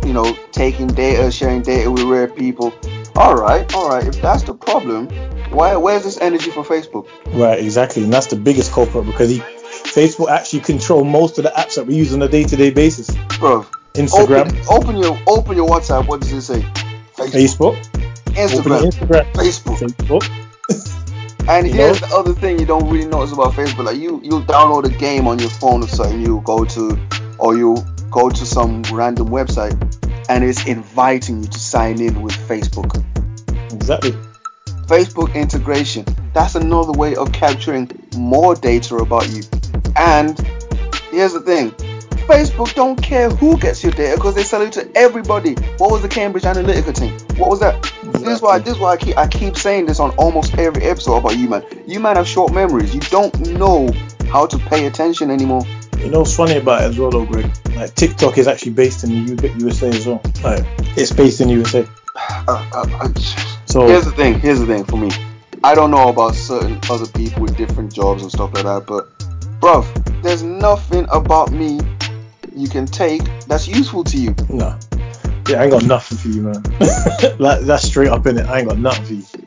you know taking data, sharing data with rare people. All right, all right. If that's the problem, why where's this energy for Facebook? Right, exactly, and that's the biggest culprit because he, Facebook actually control most of the apps that we use on a day-to-day basis. Bro, Instagram, open, open your open your WhatsApp. What does it say? Facebook, Facebook, Instagram, Instagram, Facebook. Facebook. And You here's know? the other thing you don't really notice about Facebook. Like you you download a game on your phone or something, you go to or you go to some random website and it's inviting you to sign in with Facebook. Exactly. Facebook integration. That's another way of capturing more data about you. And here's the thing. Facebook don't care who gets your data because they sell it to everybody. What was the Cambridge Analytica thing? What was that? This is why this is why I keep I keep saying this on almost every episode about you man. You man have short memories. You don't know how to pay attention anymore. You know what's funny about it as well, though, Greg? Like TikTok is actually based in the U- USA as well. Like it's based in the USA. Uh, So Here's the thing. Here's the thing for me. I don't know about certain other people with different jobs and stuff like that, but bruv, there's nothing about me you can take that's useful to you. no, yeah, I ain't got nothing for you, man. like that's straight up in it. I ain't got nothing for you.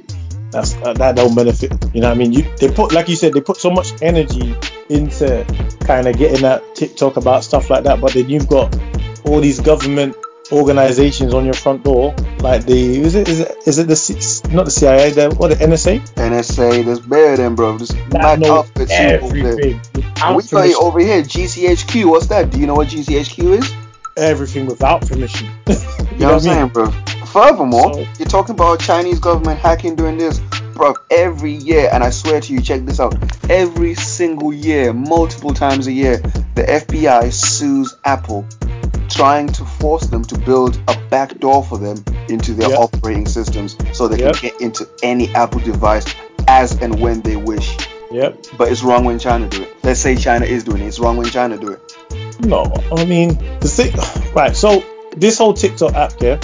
That's uh, that don't benefit. You know what I mean? You they put like you said they put so much energy into kind of getting that TikTok about stuff like that, but then you've got all these government organizations on your front door, like the is it is it is it the C, not the CIA, the what the NSA? NSA, there's better than bro. This That mad outfit super over there. everything. We permission. over here, GCHQ. What's that? Do you know what GCHQ is? everything without permission. you You know what I'm saying, bro? Furthermore, So- you're talking about Chinese government hacking doing this, bro. Every year, and I swear to you, check this out. Every single year, multiple times a year, the FBI sues Apple, trying to force them to build a backdoor for them into their Yep. operating systems, so they Yep. can get into any Apple device as and when they wish. Yep. But it's wrong when China do it. Let's say China is doing it. It's wrong when China do it. No, I mean the thing. Right. So this whole TikTok app, yeah.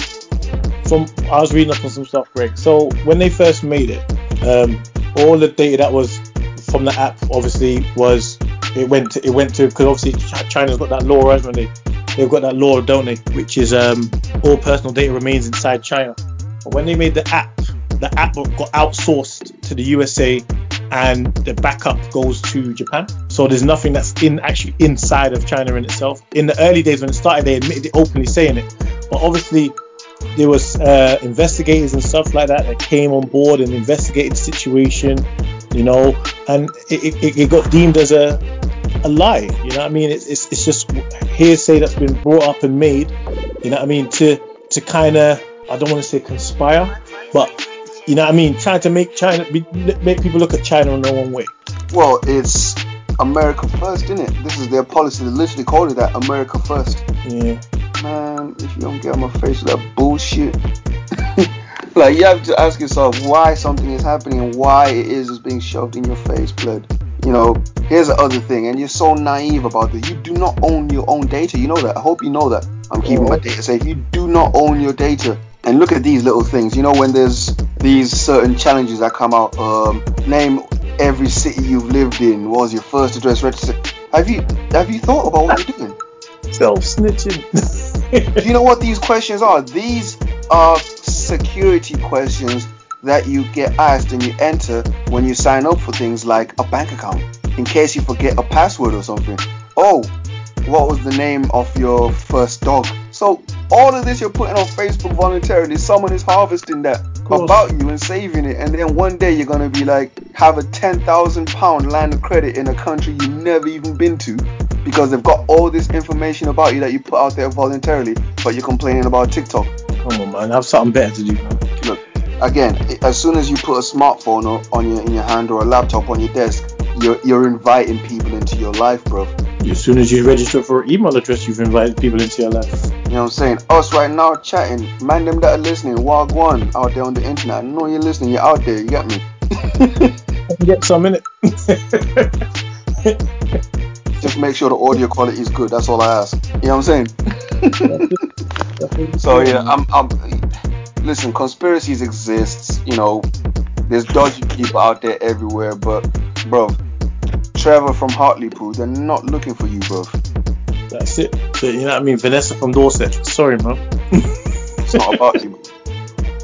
From I was reading up on some stuff, Greg. So when they first made it, Um, all the data that was from the app obviously was it went to, it went to because obviously China's got that law? When they they've got that law, don't they? Which is um, all personal data remains inside China. But when they made the app, the app got outsourced to the USA, and the backup goes to Japan. So there's nothing that's in actually inside of China in itself. In the early days when it started, they admitted it openly saying it, but obviously there was uh, investigators and stuff like that that came on board and investigated the situation, you know, and it, it, it got deemed as a a lie. You know what I mean? It's, it's, it's just hearsay that's been brought up and made. You know what I mean? To to kind of I don't want to say conspire, but you know what I mean? Trying to make China make people look at China in their wrong way. Well, it's America first, isn't it? This is their policy. They literally call it that America first. Yeah. Man, if you don't get on my face with that bullshit. like you have to ask yourself why something is happening and why it is just being shoved in your face, blood. You know, here's the other thing, and you're so naive about this. You do not own your own data. You know that. I hope you know that. I'm keeping my data safe. You do not own your data. And look at these little things. You know, when there's these certain challenges that come out, um, name every city you've lived in. What was your first address registered? Have you have you thought about what you're doing? Self snitching. do you know what these questions are? These are security questions that you get asked and you enter when you sign up for things like a bank account in case you forget a password or something. Oh, what was the name of your first dog? So all of this you're putting on Facebook voluntarily, someone is harvesting that about you and saving it, and then one day you're gonna be like have a ten thousand pound line of credit in a country you've never even been to because they've got all this information about you that you put out there voluntarily, but you're complaining about TikTok. Come on, man, have something better to do. Man. Look, again, as soon as you put a smartphone on your in your hand or a laptop on your desk, you're you're inviting people into your life, bro. As soon as you register for email address, you've invited people into your life. You know what I'm saying? Us right now chatting, man, them that are listening, walk one out there on the internet. I know you're listening, you're out there, you get me? get some in it. Just make sure the audio quality is good. That's all I ask. You know what I'm saying? so yeah, I'm, I'm. Listen, conspiracies exist. You know, there's dodgy people out there everywhere, but bro, Trevor from Hartlepool, they're not looking for you, bro. That's it. So, you know what I mean? Vanessa from Dorset. Sorry, man. it's not about you.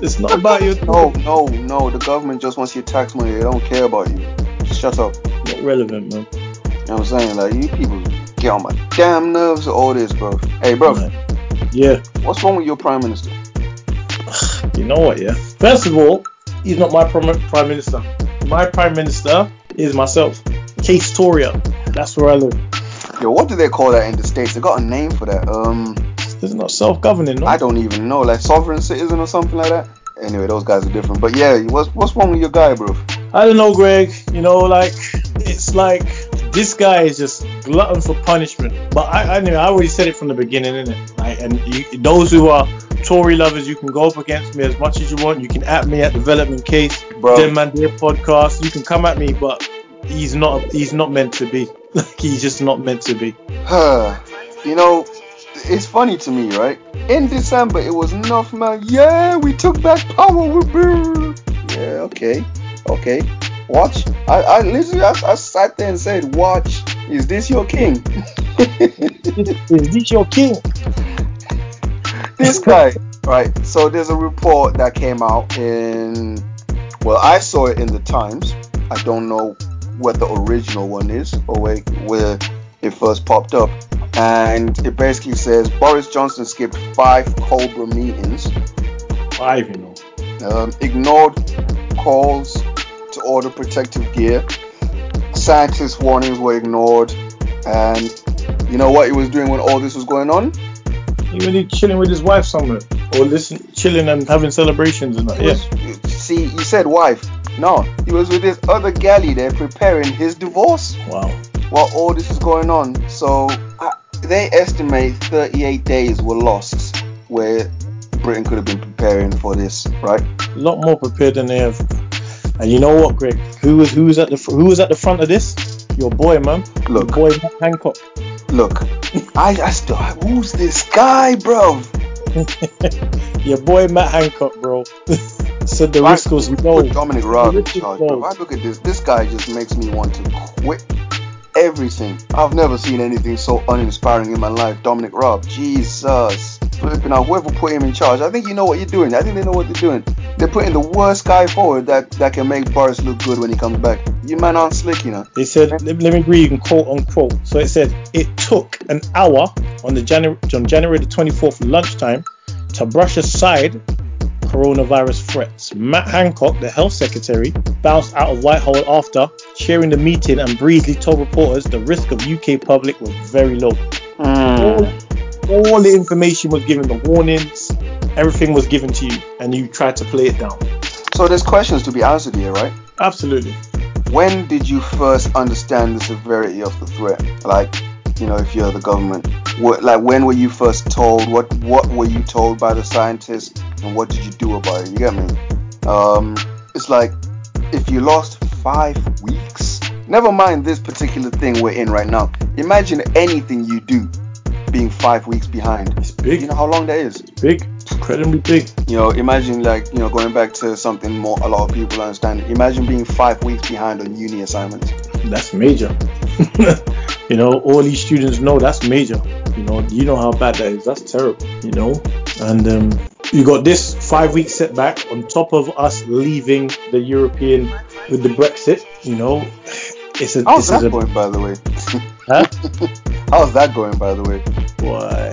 It's not about you. No, no, no. The government just wants your tax money. They don't care about you. Just shut up. Not relevant, man. You know what I'm saying? Like, you people get on my damn nerves with all this, bro. Hey, bro. Yeah. What's wrong with your prime minister? you know what, yeah? First of all, he's not my prime minister. My prime minister is myself. Case Toria. That's where I live. Yo, what do they call that in the states? They got a name for that. Um, it's not self-governing, no? I don't even know, like sovereign citizen or something like that. Anyway, those guys are different. But yeah, what's what's wrong with your guy, bro? I don't know, Greg. You know, like it's like this guy is just glutton for punishment. But I, I, anyway, I already said it from the beginning, innit? Like, and you, those who are Tory lovers, you can go up against me as much as you want. You can at me at Development Case, Bro. Dead Man Dear Podcast. You can come at me, but he's not he's not meant to be. Like he's just not meant to be. Huh. You know, it's funny to me, right? In December, it was enough, man. Yeah, we took back power. With yeah, okay, okay. Watch. I, I literally, I, I sat there and said, "Watch. Is this your king? is this your king?" this guy, right? So there's a report that came out in. Well, I saw it in the Times. I don't know what the original one is or where, where it first popped up. And it basically says Boris Johnson skipped five Cobra meetings. Five, you know. Um, ignored calls to order protective gear. Scientists' warnings were ignored. And you know what he was doing when all this was going on? He was chilling with his wife somewhere. Or listen, chilling and having celebrations and that. Yeah. See, you said wife. No, he was with his other galley there preparing his divorce. Wow. While all this is going on. So they estimate 38 days were lost where Britain could have been preparing for this, right? A lot more prepared than they have. And you know what, Greg? Who was who was at the who was at the front of this? Your boy, man. Look, Your boy Matt Hancock. Look, I I still who's this guy, bro? Your boy Matt Hancock, bro. said the risk was. Put Dominic Raab in charge, bro. I look at this. This guy just makes me want to quit everything. I've never seen anything so uninspiring in my life. Dominic Raab, Jesus, flipping out. Whoever put him in charge, I think you know what you're doing. I think they know what they're doing. They're putting the worst guy forward that that can make Boris look good when he comes back. You man aren't slick, you know. They said, let, let me read and quote unquote. So it said, it took an hour on the January on January the 24th lunchtime to brush aside coronavirus threats. Matt Hancock, the health secretary, bounced out of Whitehall after chairing the meeting and breezily told reporters the risk of UK public was very low. Hmm. All, all the information was given, the warnings, everything was given to you, and you tried to play it down. So there's questions to be answered here, right? Absolutely. when did you first understand the severity of the threat? Like, you know, if you're the government, what, like, when were you first told? What what were you told by the scientists, and what did you do about it? You get me? Um, it's like if you lost five weeks. Never mind this particular thing we're in right now. Imagine anything you do being five weeks behind. It's big. You know how long that is? Big. It's incredibly big. You know, imagine like you know going back to something more a lot of people understand. Imagine being five weeks behind on uni assignments. That's major. you know, all these students know that's major. You know, you know how bad that is. That's terrible. You know, and um, you got this five week setback on top of us leaving the European with the Brexit. You know, it's a How's this is that a going, by the way? huh? How's that going, by the way? boy,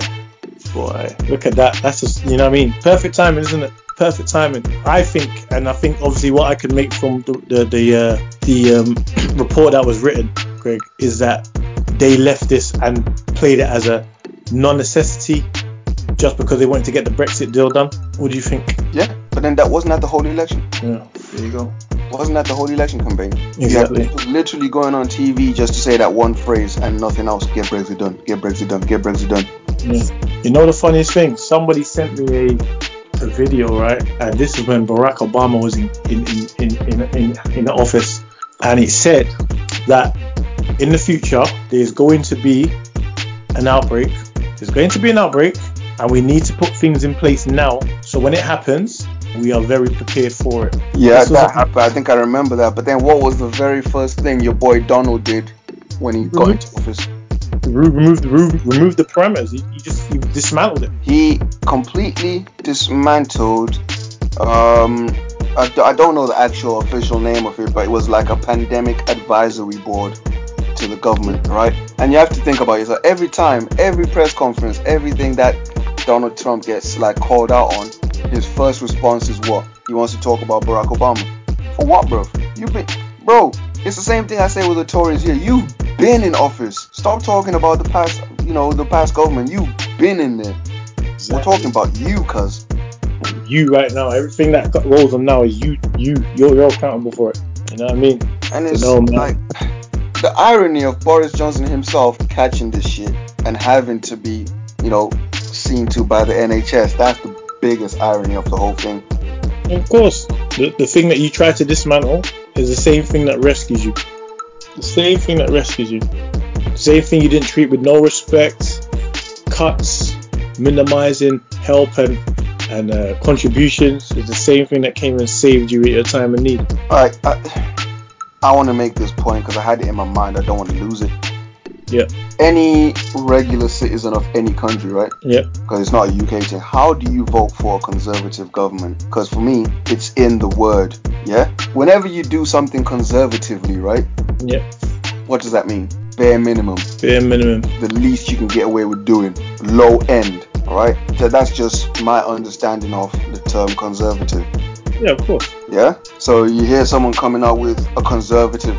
boy, look at that. That's just you know what I mean. Perfect timing, isn't it? Perfect timing. I think, and I think obviously what I can make from the the the, uh, the um, report that was written, Greg, is that they left this and played it as a non-necessity just because they wanted to get the Brexit deal done. What do you think? Yeah, but then that wasn't at the whole election. Yeah, there you go. Wasn't at the whole election campaign. Exactly. Literally going on TV just to say that one phrase and nothing else. Get Brexit done. Get Brexit done. Get Brexit done. Yeah. You know the funniest thing? Somebody sent me a, a video, right? And this is when Barack Obama was in in, in, in, in, in, in the office. And he said that in the future there's going to be an outbreak. There's going to be an outbreak and we need to put things in place now. So when it happens, we are very prepared for it. Yeah, that happened. I think I remember that. But then what was the very first thing your boy Donald did when he got into office? Remo- Remove the remove, remove the parameters. He, he just he dismantled it. He completely dismantled. Um, I, d- I don't know the actual official name of it, but it was like a pandemic advisory board to the government, right? And you have to think about it. So every time, every press conference, everything that Donald Trump gets like called out on, his first response is what? He wants to talk about Barack Obama. For what, bro? You've been, bro? It's the same thing I say with the Tories here. You've been in office. Stop talking about the past, you know, the past government. You've been in there. We're talking about you, cuz. you right now. Everything that rolls on now is you. You. You're, you're accountable for it. You know what I mean? And it's No, like the irony of Boris Johnson himself catching this shit and having to be, you know, seen to by the NHS. That's the biggest irony of the whole thing. Of course, the, the thing that you try to dismantle is the same thing that rescues you. The same thing that rescues you. The same thing you didn't treat with no respect, cuts, minimizing help and and uh, contributions is the same thing that came and saved you at your time of need. All right, I, I want to make this point because I had it in my mind. I don't want to lose it. Yeah. Any regular citizen of any country, right? Yeah. because it's not a UK thing. How do you vote for a conservative government? Because for me, it's in the word. Yeah. Whenever you do something conservatively, right? Yeah. What does that mean? Bare minimum, Bare minimum. the least you can get away with doing. Low end. All right. So that's just my understanding of the term conservative. Yeah, of course. Yeah. So you hear someone coming out with a conservative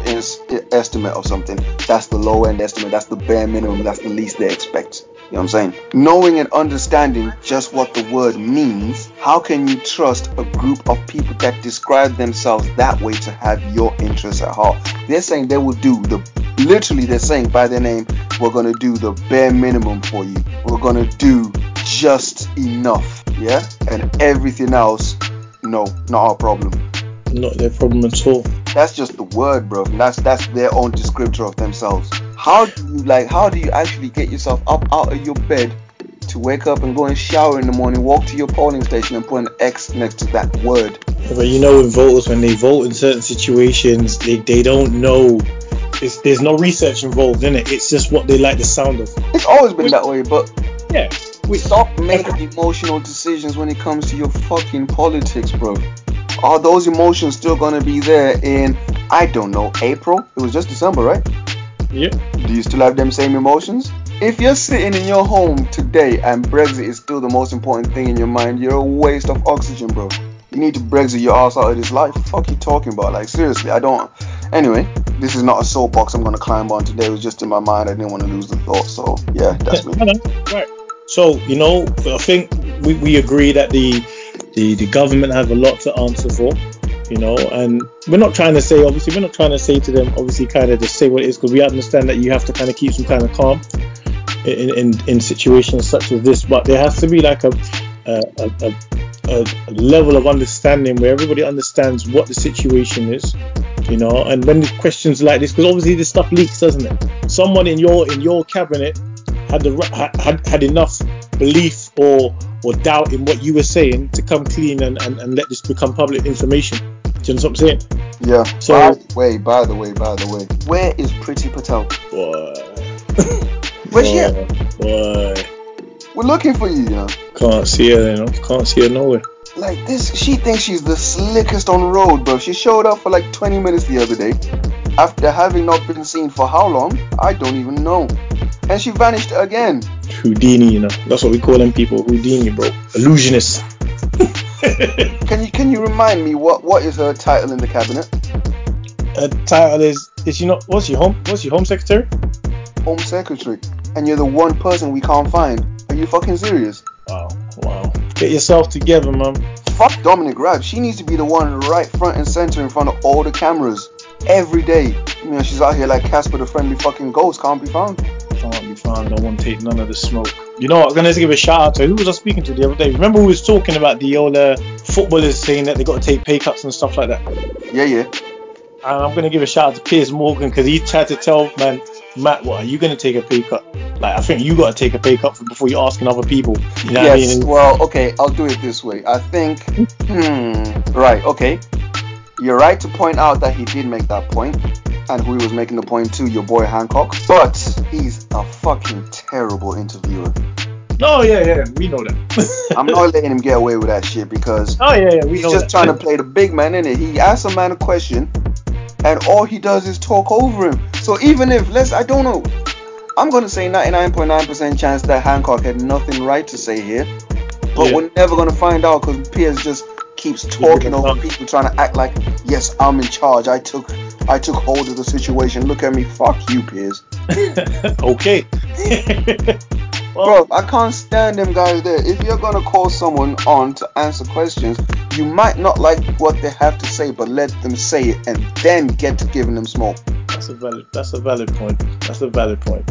estimate of something. That's the low end estimate. That's the bare minimum. That's the least they expect. You know what I'm saying? Knowing and understanding just what the word means, how can you trust a group of people that describe themselves that way to have your interests at heart? They're saying they will do the literally they're saying by their name, we're gonna do the bare minimum for you. We're gonna do just enough. Yeah? And everything else, no, not our problem. Not their problem at all. That's just the word, bro. That's that's their own descriptor of themselves. How do you like? How do you actually get yourself up out of your bed to wake up and go and shower in the morning, walk to your polling station and put an X next to that word. But you know, when voters, when they vote in certain situations, they, they don't know. It's, there's no research involved in it. It's just what they like the sound of. It's always been that way, but Yeah. We stop making emotional decisions when it comes to your fucking politics, bro. Are those emotions still gonna be there in I don't know April? It was just December, right? Yeah. Do you still have them same emotions? If you're sitting in your home today and Brexit is still the most important thing in your mind, you're a waste of oxygen, bro. You need to Brexit your ass out of this life. Fuck you talking about? Like seriously, I don't. Anyway, this is not a soapbox I'm gonna climb on today. It was just in my mind. I didn't want to lose the thought. So yeah, that's me. Right. So you know, I think we, we agree that the, the the government have a lot to answer for. You know, and we're not trying to say, obviously, we're not trying to say to them, obviously, kind of just say what it is, because we understand that you have to kind of keep some kind of calm in, in, in situations such as this. But there has to be like a a, a, a, level of understanding where everybody understands what the situation is. You know, and when there's questions like this, because obviously this stuff leaks, doesn't it? Someone in your in your cabinet had the had, had, enough belief or or doubt in what you were saying to come clean and, and, and let this become public information. Do you know what I'm saying? Yeah. So- by the way, by the way, by the way, where is Priti Patel? Boy. Where's she at? Boy. We're looking for you, you know. Can't see her, you know. Can't see her nowhere. Like this, she thinks she's the slickest on the road, bro. She showed up for like 20 minutes the other day, after having not been seen for how long? I don't even know. And she vanished again. Houdini, you know. That's what we call them people. Houdini, bro. Illusionist. Can you can you remind me what what is her title in the cabinet? Her title is is she not what's your home what's your home secretary? Home Secretary. And you're the one person we can't find. Are you fucking serious? Wow, wow. Get yourself together, man. Fuck Dominic Raab. She needs to be the one right front and center in front of all the cameras every day. You know, she's out here like Casper the friendly fucking ghost, can't be found. Can't be found. Want to take none of the smoke. You know what? I'm gonna give a shout out to who was I speaking to the other day? Remember we was talking about the old uh, footballers saying that they got to take pay cuts and stuff like that. Yeah, yeah. And I'm gonna give a shout out to Piers Morgan because he tried to tell man Matt, what are you gonna take a pay cut? Like I think you got to take a pay cut before you're asking other people. You know what I yes. mean? Well, okay. I'll do it this way. I think. Hmm. Right. Okay. You're right to point out that he did make that point, and who he was making the point to, your boy Hancock. But he's a fucking terrible interviewer. No, yeah, yeah, we know that. I'm not letting him get away with that shit because Oh yeah, yeah, we he's just that. trying to play the big man in it. He asks a man a question, and all he does is talk over him. So even if let's, I don't know, I'm gonna say 99.9% chance that Hancock had nothing right to say here, but Yeah. we're never gonna find out because Piers just keeps talking over people, trying to act like yes, I'm in charge. I took, I took hold of the situation. Look at me. Fuck you, Piers. okay. Bro, I can't stand them guys there. If you're gonna call someone on to answer questions, you might not like what they have to say, but let them say it and then get to giving them smoke. That's a valid. That's a valid point. That's a valid point.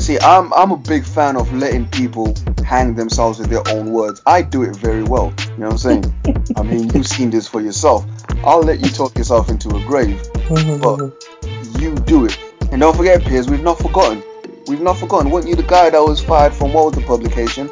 See, I'm I'm a big fan of letting people hang themselves with their own words. I do it very well. You know what I'm saying? I mean, you've seen this for yourself. I'll let you talk yourself into a grave, but you do it. And don't forget, Piers, we've not forgotten. We've not forgotten. Weren't you the guy that was fired from what was the publication?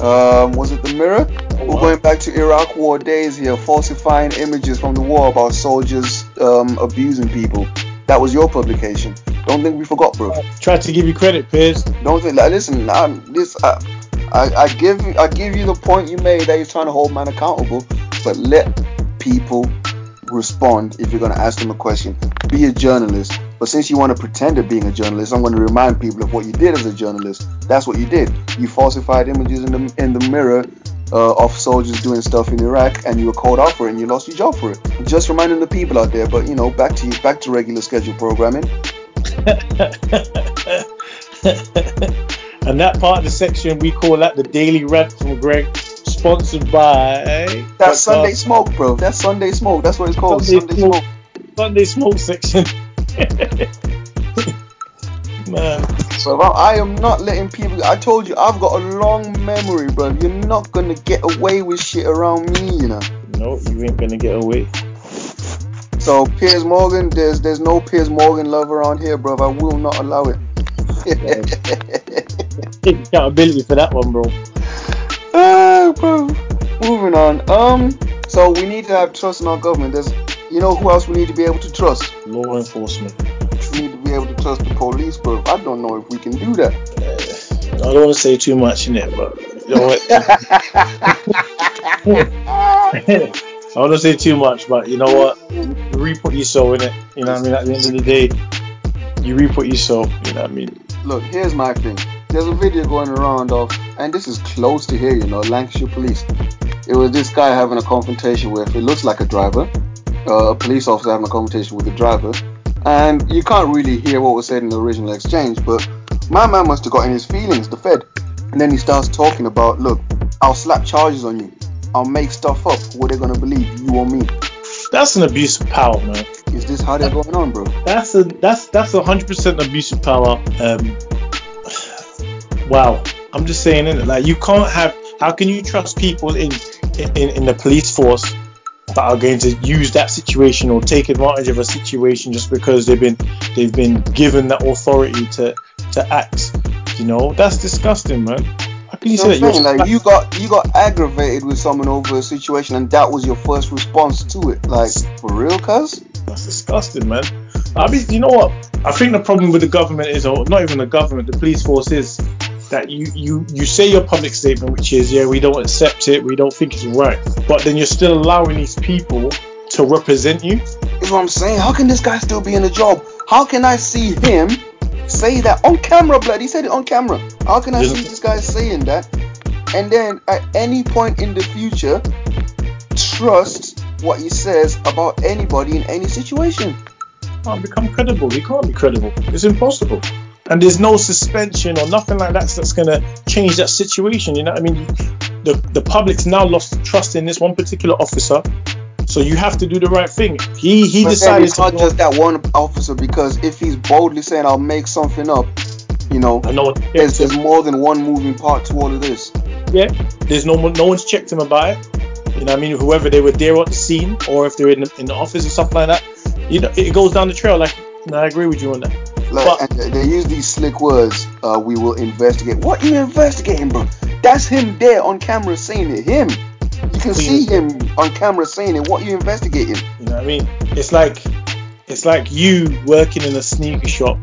Um, was it the Mirror? We're going back to Iraq War days here, falsifying images from the war about soldiers um, abusing people. That was your publication. Don't think we forgot, bro. Tried to give you credit, Piers. Don't think. Like, listen, I'm, this I, I, I give you, I give you the point you made that you're trying to hold man accountable, but let people respond if you're gonna ask them a question. Be a journalist. But since you want to pretend to being a journalist, I'm going to remind people of what you did as a journalist. That's what you did. You falsified images in the in the mirror uh, of soldiers doing stuff in Iraq, and you were called out for it, and you lost your job for it. Just reminding the people out there. But you know, back to you, back to regular schedule programming. and that part of the section we call that the daily rant from Greg, sponsored by. That's Sunday smoke, bro. That's Sunday smoke. That's what it's called. Sunday Sunday, smoke. Sunday smoke section. Man, Bro, I am not letting people. I told you, I've got a long memory, bro. You're not gonna get away with shit around me, you know. no, you ain't gonna get away. So Piers Morgan, there's there's no Piers Morgan love around here, bro. I will not allow it. accountability for that one, bro. Uh, bro. Moving on. Um, so we need to have trust in our government. There's, you know, who else we need to be able to trust? Law enforcement. We need to be able to trust the police, but I don't know if we can do that. I don't want to say too much in it, but you know what? I don't want to say too much, but you know what? You reap what you sow in it. You know what I mean? At the end of the day, you reap what you sow. You know what I mean? Look, here's my thing. There's a video going around of, and this is close to here, you know, Lancashire police. It was this guy having a confrontation with, it looks like a driver, uh, a police officer having a confrontation with a driver, and you can't really hear what was said in the original exchange, but my man must have got in his feelings, the Fed. And then he starts talking about, look, I'll slap charges on you. I'll make stuff up. What they're gonna believe, you or me. That's an abuse of power, man. Is this how they're going on, bro? That's a that's that's a hundred percent abuse of power. Um, wow. I'm just saying, it like you can't have. How can you trust people in, in in the police force that are going to use that situation or take advantage of a situation just because they've been they've been given that authority to to act? You know, that's disgusting, man. How can you say that? saying? Like you got you got aggravated with someone over a situation, and that was your first response to it. Like for real, cuz? That's disgusting, man. I mean, you know what? I think the problem with the government is, or not even the government, the police force is that you you you say your public statement, which is, yeah, we don't accept it, we don't think it's right, but then you're still allowing these people to represent you. Is what I'm saying. How can this guy still be in the job? How can I see him say that on camera, blood? He said it on camera. How can I Yeah. see this guy saying that? And then at any point in the future, trust what he says about anybody in any situation. Can't become credible. He can't be credible. It's impossible. And there's no suspension or nothing like that that's gonna change that situation. You know what I mean? The the public's now lost trust in this one particular officer. So you have to do the right thing. He he But decided it's to not just that one officer because if he's boldly saying I'll make something up, you know, I know there's, there's more than one moving part to all of this. Yeah, there's no no one's checked him about it. You know, what I mean, whoever they were there at the scene, or if they're in the, in the office or something like that, you know, it goes down the trail. Like, no, I agree with you on that. Like, But- and they- use these slick words. Uh, we will investigate. What you investigating, bro? That's him there on camera saying it. Him. You can see him on camera saying it. What you investigating? You know what I mean? It's like, it's like you working in a sneaker shop.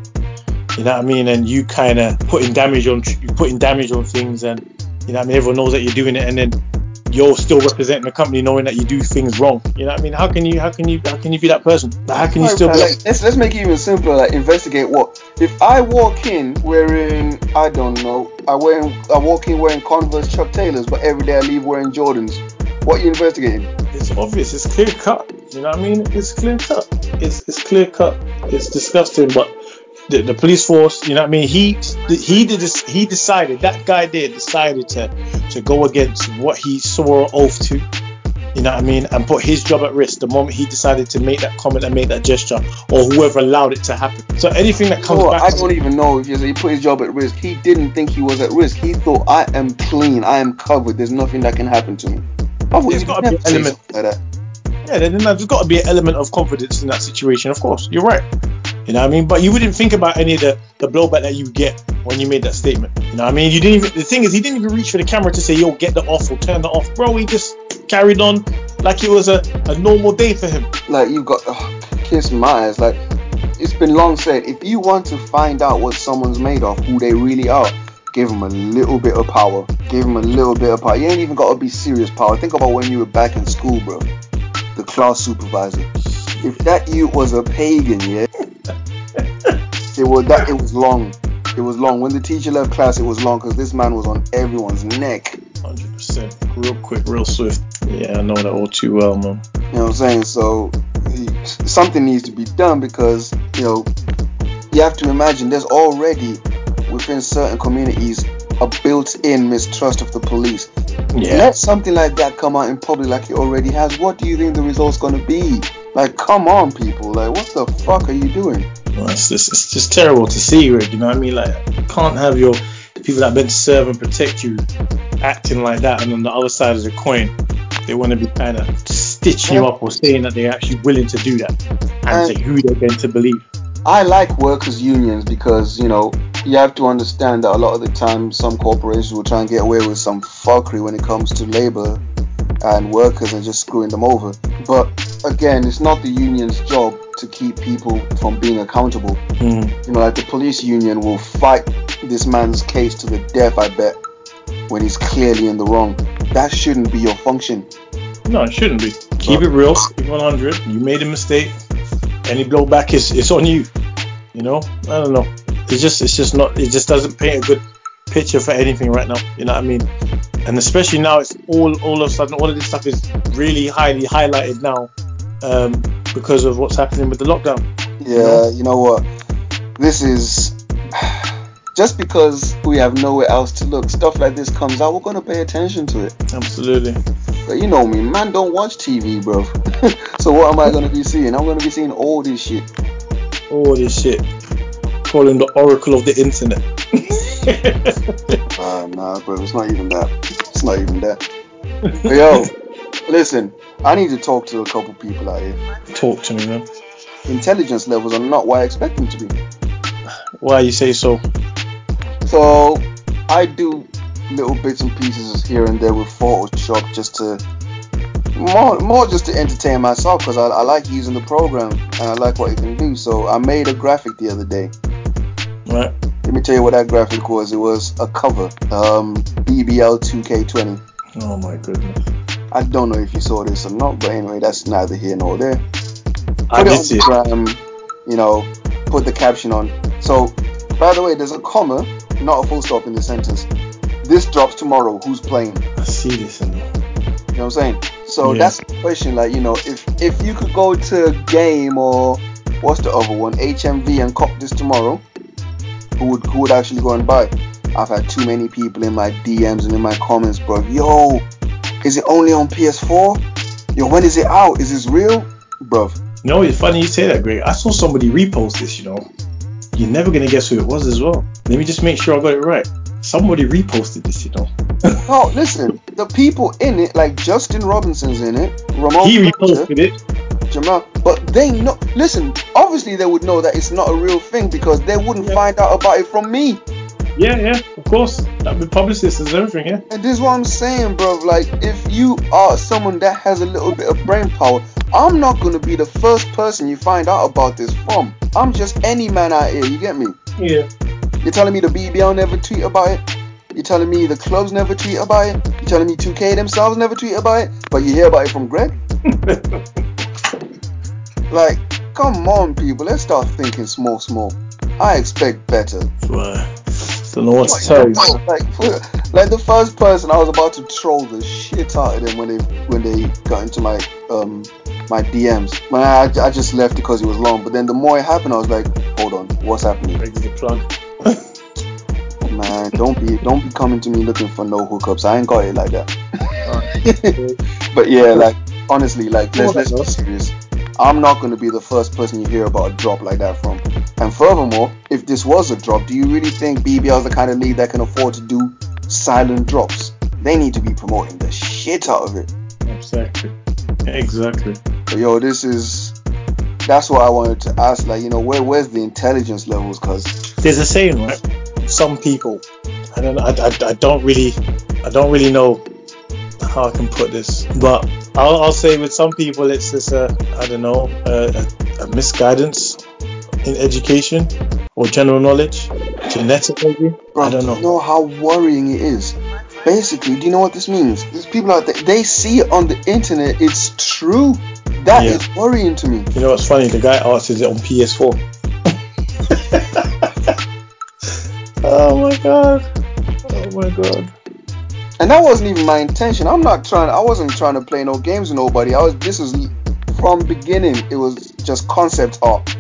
You know what I mean? And you kind of putting damage on, you putting damage on things, and you know what I mean. Everyone knows that you're doing it, and then you're still representing the company, knowing that you do things wrong. You know what I mean? How can you, how can you, how can you be that person? How can you still? Be, like, let's let's make it even simpler. Like investigate what? If I walk in wearing I don't know, I wear I walk in wearing Converse Chuck Taylors, but every day I leave wearing Jordans. What you investigating? it's obvious. It's clear cut. You know what I mean? It's clear cut. It's it's clear cut. It's disgusting, but the, the police force. You know what I mean? He he did this. He decided that guy there decided to to go against what he swore oath to. You know what I mean? And put his job at risk the moment he decided to make that comment and make that gesture, or whoever allowed it to happen. So anything that comes back, I on- don't even know if he he put his job at risk. He didn't think he was at risk. He thought I am clean, I am covered. There's nothing that can happen to me. I would There's gotta be an element- like that. Yeah, then there's got to be an element of confidence in that situation. Of course, you're right. You know what I mean? But you wouldn't think about any of the, the blowback that you get when you made that statement. You know what I mean? You didn't even. The thing is, he didn't even reach for the camera to say, "Yo, get the off or turn that off." Bro, he just carried on like it was a, a normal day for him. Like you've got oh, kiss my ass. Like it's been long said. If you want to find out what someone's made of, who they really are, give them a little bit of power. Give them a little bit of power. You ain't even got to be serious power. Think about when you were back in school, bro. The class supervisor. If that you was a pagan, yeah, it was that it was long. It was long. When the teacher left class, it was long because this man was on everyone's neck. Hundred percent, real quick, real swift. Yeah, I know that all too well, man. You know what I'm saying? So he, something needs to be done because you know you have to imagine there's already within certain communities a built-in mistrust of the police. Yeah, Let something like that come out in public like it already has. What do you think the result's gonna be? Like, come on, people! Like, what the fuck are you doing? Well, it's just it's just terrible to see, Rick. You know what I mean? Like, you can't have your the people that have been to serve and protect you acting like that, and on the other side of the coin, they want to be kind of stitching you up or saying that they're actually willing to do that and And- say who they're going to believe. I like workers' unions because you know you have to understand that a lot of the time some corporations will try and get away with some fuckery when it comes to labor and workers and just screwing them over. But again, it's not the union's job to keep people from being accountable. Mm. You know, like the police union will fight this man's case to the death, I bet, when he's clearly in the wrong. That shouldn't be your function. No, it shouldn't be. Keep it real. Keep 100. You made a mistake. Any blowback is it's on you. You know. I don't know. It's just it's just not. It just doesn't paint a good picture for anything right now. You know what I mean? And especially now, it's all all of a sudden all of this stuff is really highly highlighted now um, because of what's happening with the lockdown. Yeah, you know what? This is just because we have nowhere else to look. Stuff like this comes out, we're gonna pay attention to it. Absolutely. But you know me, man, don't watch TV, bro. so what am I gonna be seeing? I'm gonna be seeing all this shit. All this shit. Calling the oracle of the internet. Uh, nah, bro, it's not even that. It's not even that. But yo, listen, I need to talk to a couple people out here. Talk to me, man. Intelligence levels are not what I expect them to be. Why you say so? So I do little bits and pieces here and there with Photoshop just to more more just to entertain myself because I, I like using the program and I like what it can do. So I made a graphic the other day. Right. Let me tell you what that graphic was. It was a cover, um, BBL 2K20. Oh my goodness. I don't know if you saw this or not, but anyway, that's neither here nor there. I Put it did see it. gram, you know, put the caption on. So, by the way, there's a comma, not a full stop in the sentence. This drops tomorrow. Who's playing? I see this in there. You know what I'm saying? So Yeah. that's the question. Like, you know, if if you could go to a game or what's the other one, HMV, and cop this tomorrow, who would who would actually go and buy? I've had too many people in my DMs and in my comments, bro. Yo, is it only on PS4? Yo, when is it out? Is this real, bro? Know, it's funny you say that, Greg. I saw somebody repost this, you know. You're never gonna guess who it was as well. Let me just make sure I got it right. Somebody reposted this, you know. oh, listen, the people in it, like Justin Robinson's in it, Rahmon he reposted it. Jamal, but they know. Listen, obviously they would know that it's not a real thing because they wouldn't Yeah. find out about it from me. Yeah, yeah, of course. That with publicists and everything, yeah. And this is what I'm saying, bro. Like, if you are someone that has a little bit of brain power, I'm not gonna be the first person you find out about this from. I'm just any man out here. You get me? Yeah. You're telling me the BBL never tweet about it? You're telling me the clubs never tweet about it? You're telling me 2K themselves never tweet about it? But you hear about it from Greg? Like, come on, people. Let's start thinking small, small. I expect better. Well, don't know what to tell you. Like, like the first person I was about to troll the shit out of them when they when they got into my um my DMs. Man, I, I just left because it was long. But then the more it happened, I was like, hold on, what's happening? Is a plug. Man, don't be don't be coming to me looking for no hookups. I ain't got it like that. but yeah, like honestly, like let's let's be serious. I'm not gonna be the first person you hear about a drop like that from. And furthermore, if this was a drop, do you really think BBL is the kind of league that can afford to do silent drops? They need to be promoting the shit out of it. Exactly. Exactly. But yo, this is that's what I wanted to ask. Like, you know, where where's the intelligence levels? Cause There's a saying, right? Some people, I don't, I, I, I don't really, I don't really know how I can put this, but I'll, I'll say with some people it's just a, I don't know, a, a, a misguidance in education or general knowledge, genetic maybe. Bro, I don't do know. you know how worrying it is? Basically, do you know what this means? These people out there, they see it on the internet, it's true. That is Yeah. worrying to me. You know what's funny? The guy asked, "Is it on PS4?" Oh, oh my god! Oh my god! And that wasn't even my intention. I'm not trying, I wasn't trying to play no games with nobody. I was, this was from beginning, it was just concept art.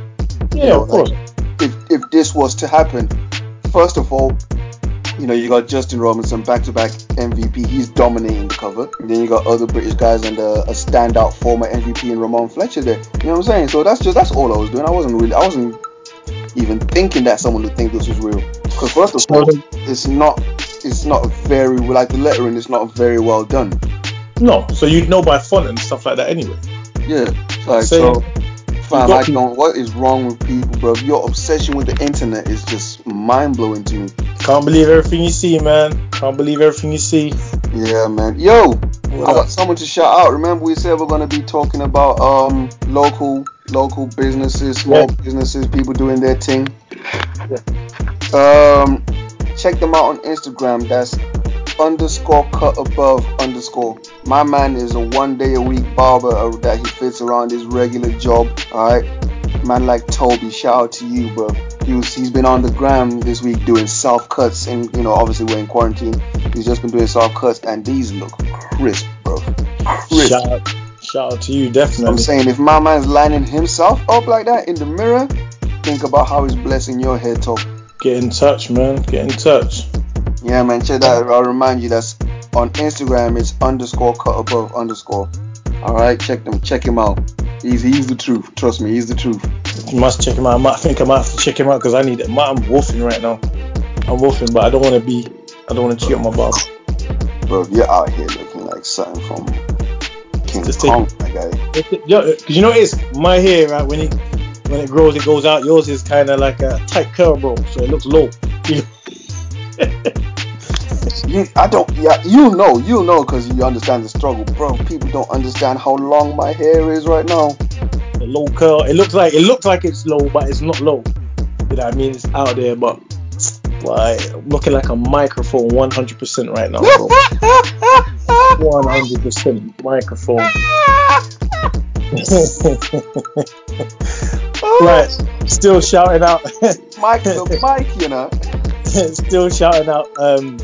Yeah, know, of course. If, if this was to happen, first of all, you know, you got Justin Robinson back to back MVP. He's dominating the cover. And then you got other British guys and a, a standout former MVP in Rahmon Fletcher there. You know what I'm saying? So that's just that's all I was doing. I wasn't really I wasn't even thinking that someone would think this was real. Because first of all, it's not it's not very like the lettering is not very well done. No, so you'd know by font and stuff like that anyway. Yeah. Like Same. so Fam, I don't. What is wrong with people, bro? Your obsession with the internet is just mind blowing to me. Can't believe everything you see, man. Can't believe everything you see. Yeah, man. Yo, what I got someone to shout out. Remember, we said we're gonna be talking about um local local businesses, small yeah. businesses, people doing their thing. Yeah. Um, check them out on Instagram. That's underscore cut above underscore. My man is a one day a week barber that he fits around his regular job. Alright. Man like Toby, shout out to you, bro. He was, he's been on the gram this week doing self cuts, and you know, obviously we're in quarantine. He's just been doing self cuts, and these look crisp, bro. Crisp. Shout out, shout out to you, definitely. I'm saying if my man's lining himself up like that in the mirror, think about how he's blessing your head top. Get in touch, man. Get in touch. Yeah, man. Check that. I'll remind you that's on Instagram. It's underscore cut above underscore. All right, check them. Check him out. He's he's the truth. Trust me, he's the truth. You must check him out. I might think I might have to check him out because I need it. I'm wolfing right now. I'm wolfing, but I don't want to be. I don't want to cheat on my bob. Bro, you're out here looking like something from King Just Kong, my guy. Yo, cause you know it's my hair, right? When it when it grows, it goes out. Yours is kind of like a tight curl, bro, so it looks low. you, I don't, yeah, you know, you know, because you understand the struggle, bro. People don't understand how long my hair is right now. The low curl, it looks like it looks like it's low, but it's not low. You know what I mean? It's out there, but like looking like a microphone 100% right now, bro. 100% microphone. right, still shouting out. Mike the mic, you know. still shouting out um,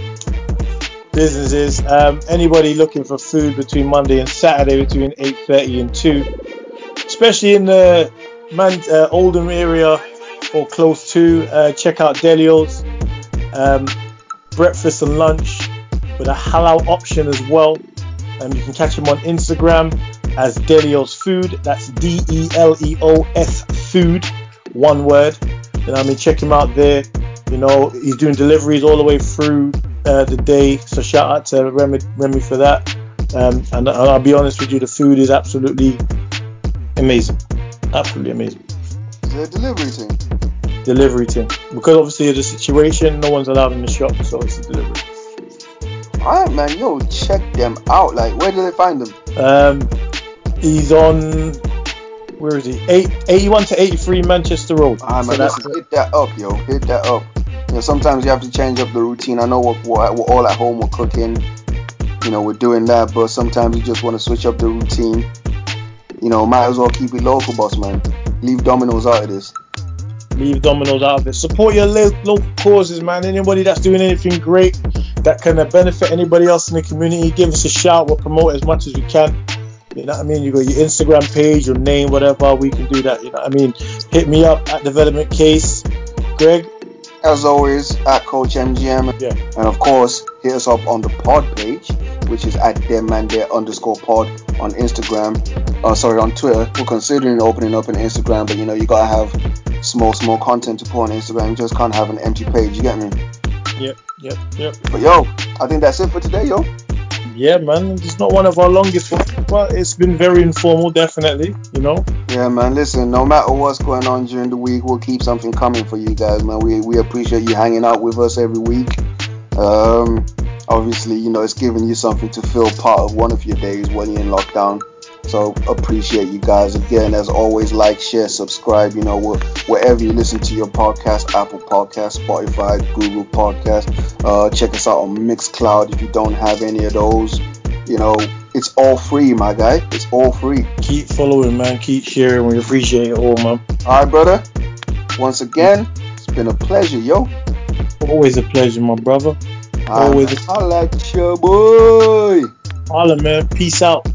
businesses. Um, anybody looking for food between Monday and Saturday between 8:30 and 2, especially in the Man uh, Oldham area or close to, uh, check out Deleo's um, breakfast and lunch with a halal option as well. And um, you can catch him on Instagram as Deleo's Food. That's D E L E O S Food, one word. You know, I mean, check him out there. You know, he's doing deliveries all the way through uh, the day. So shout out to Remy, Remy for that. Um, and I'll be honest with you, the food is absolutely amazing. Absolutely amazing. Is it a delivery team? Delivery team. Because obviously of the situation, no one's allowed in the shop, so it's a delivery. Alright man, yo, check them out. Like where do they find them? Um he's on where is he? Eight, 81 to 83 Manchester Road. Ah, man, so hit that up, yo. Hit that up. You know, sometimes you have to change up the routine. I know we're, we're, we're all at home, we're cooking, you know, we're doing that, but sometimes you just want to switch up the routine. You know, might as well keep it local, boss man. Leave Domino's out of this. Leave Domino's out of it. Support your local causes, man. Anybody that's doing anything great that can benefit anybody else in the community, give us a shout. We'll promote as much as we can. You know what I mean? You got your Instagram page, your name, whatever. We can do that. You know what I mean? Hit me up at Development Case. Greg, as always, at Coach MGM. Yeah. And of course, hit us up on the pod page, which is at there underscore pod on Instagram. Uh, sorry, on Twitter. We're considering opening up an Instagram, but you know, you gotta have small, small content to put on Instagram. You just can't have an empty page. You get me? Yep, yep, yep. But yo, I think that's it for today, yo. Yeah, man. It's not one of our longest ones, but it's been very informal, definitely. You know. Yeah, man. Listen, no matter what's going on during the week, we'll keep something coming for you guys, man. We we appreciate you hanging out with us every week. Um, obviously, you know, it's giving you something to feel part of one of your days when you're in lockdown. So appreciate you guys again. As always, like, share, subscribe. You know, wherever you listen to your podcast, Apple Podcast, Spotify, Google Podcast. Uh, check us out on Mixcloud if you don't have any of those. You know, it's all free, my guy. It's all free. Keep following, man. Keep sharing. We appreciate it all, man. All right, brother. Once again, it's been a pleasure, yo. Always a pleasure, my brother. Always. I like your boy. Holla, man. Peace out.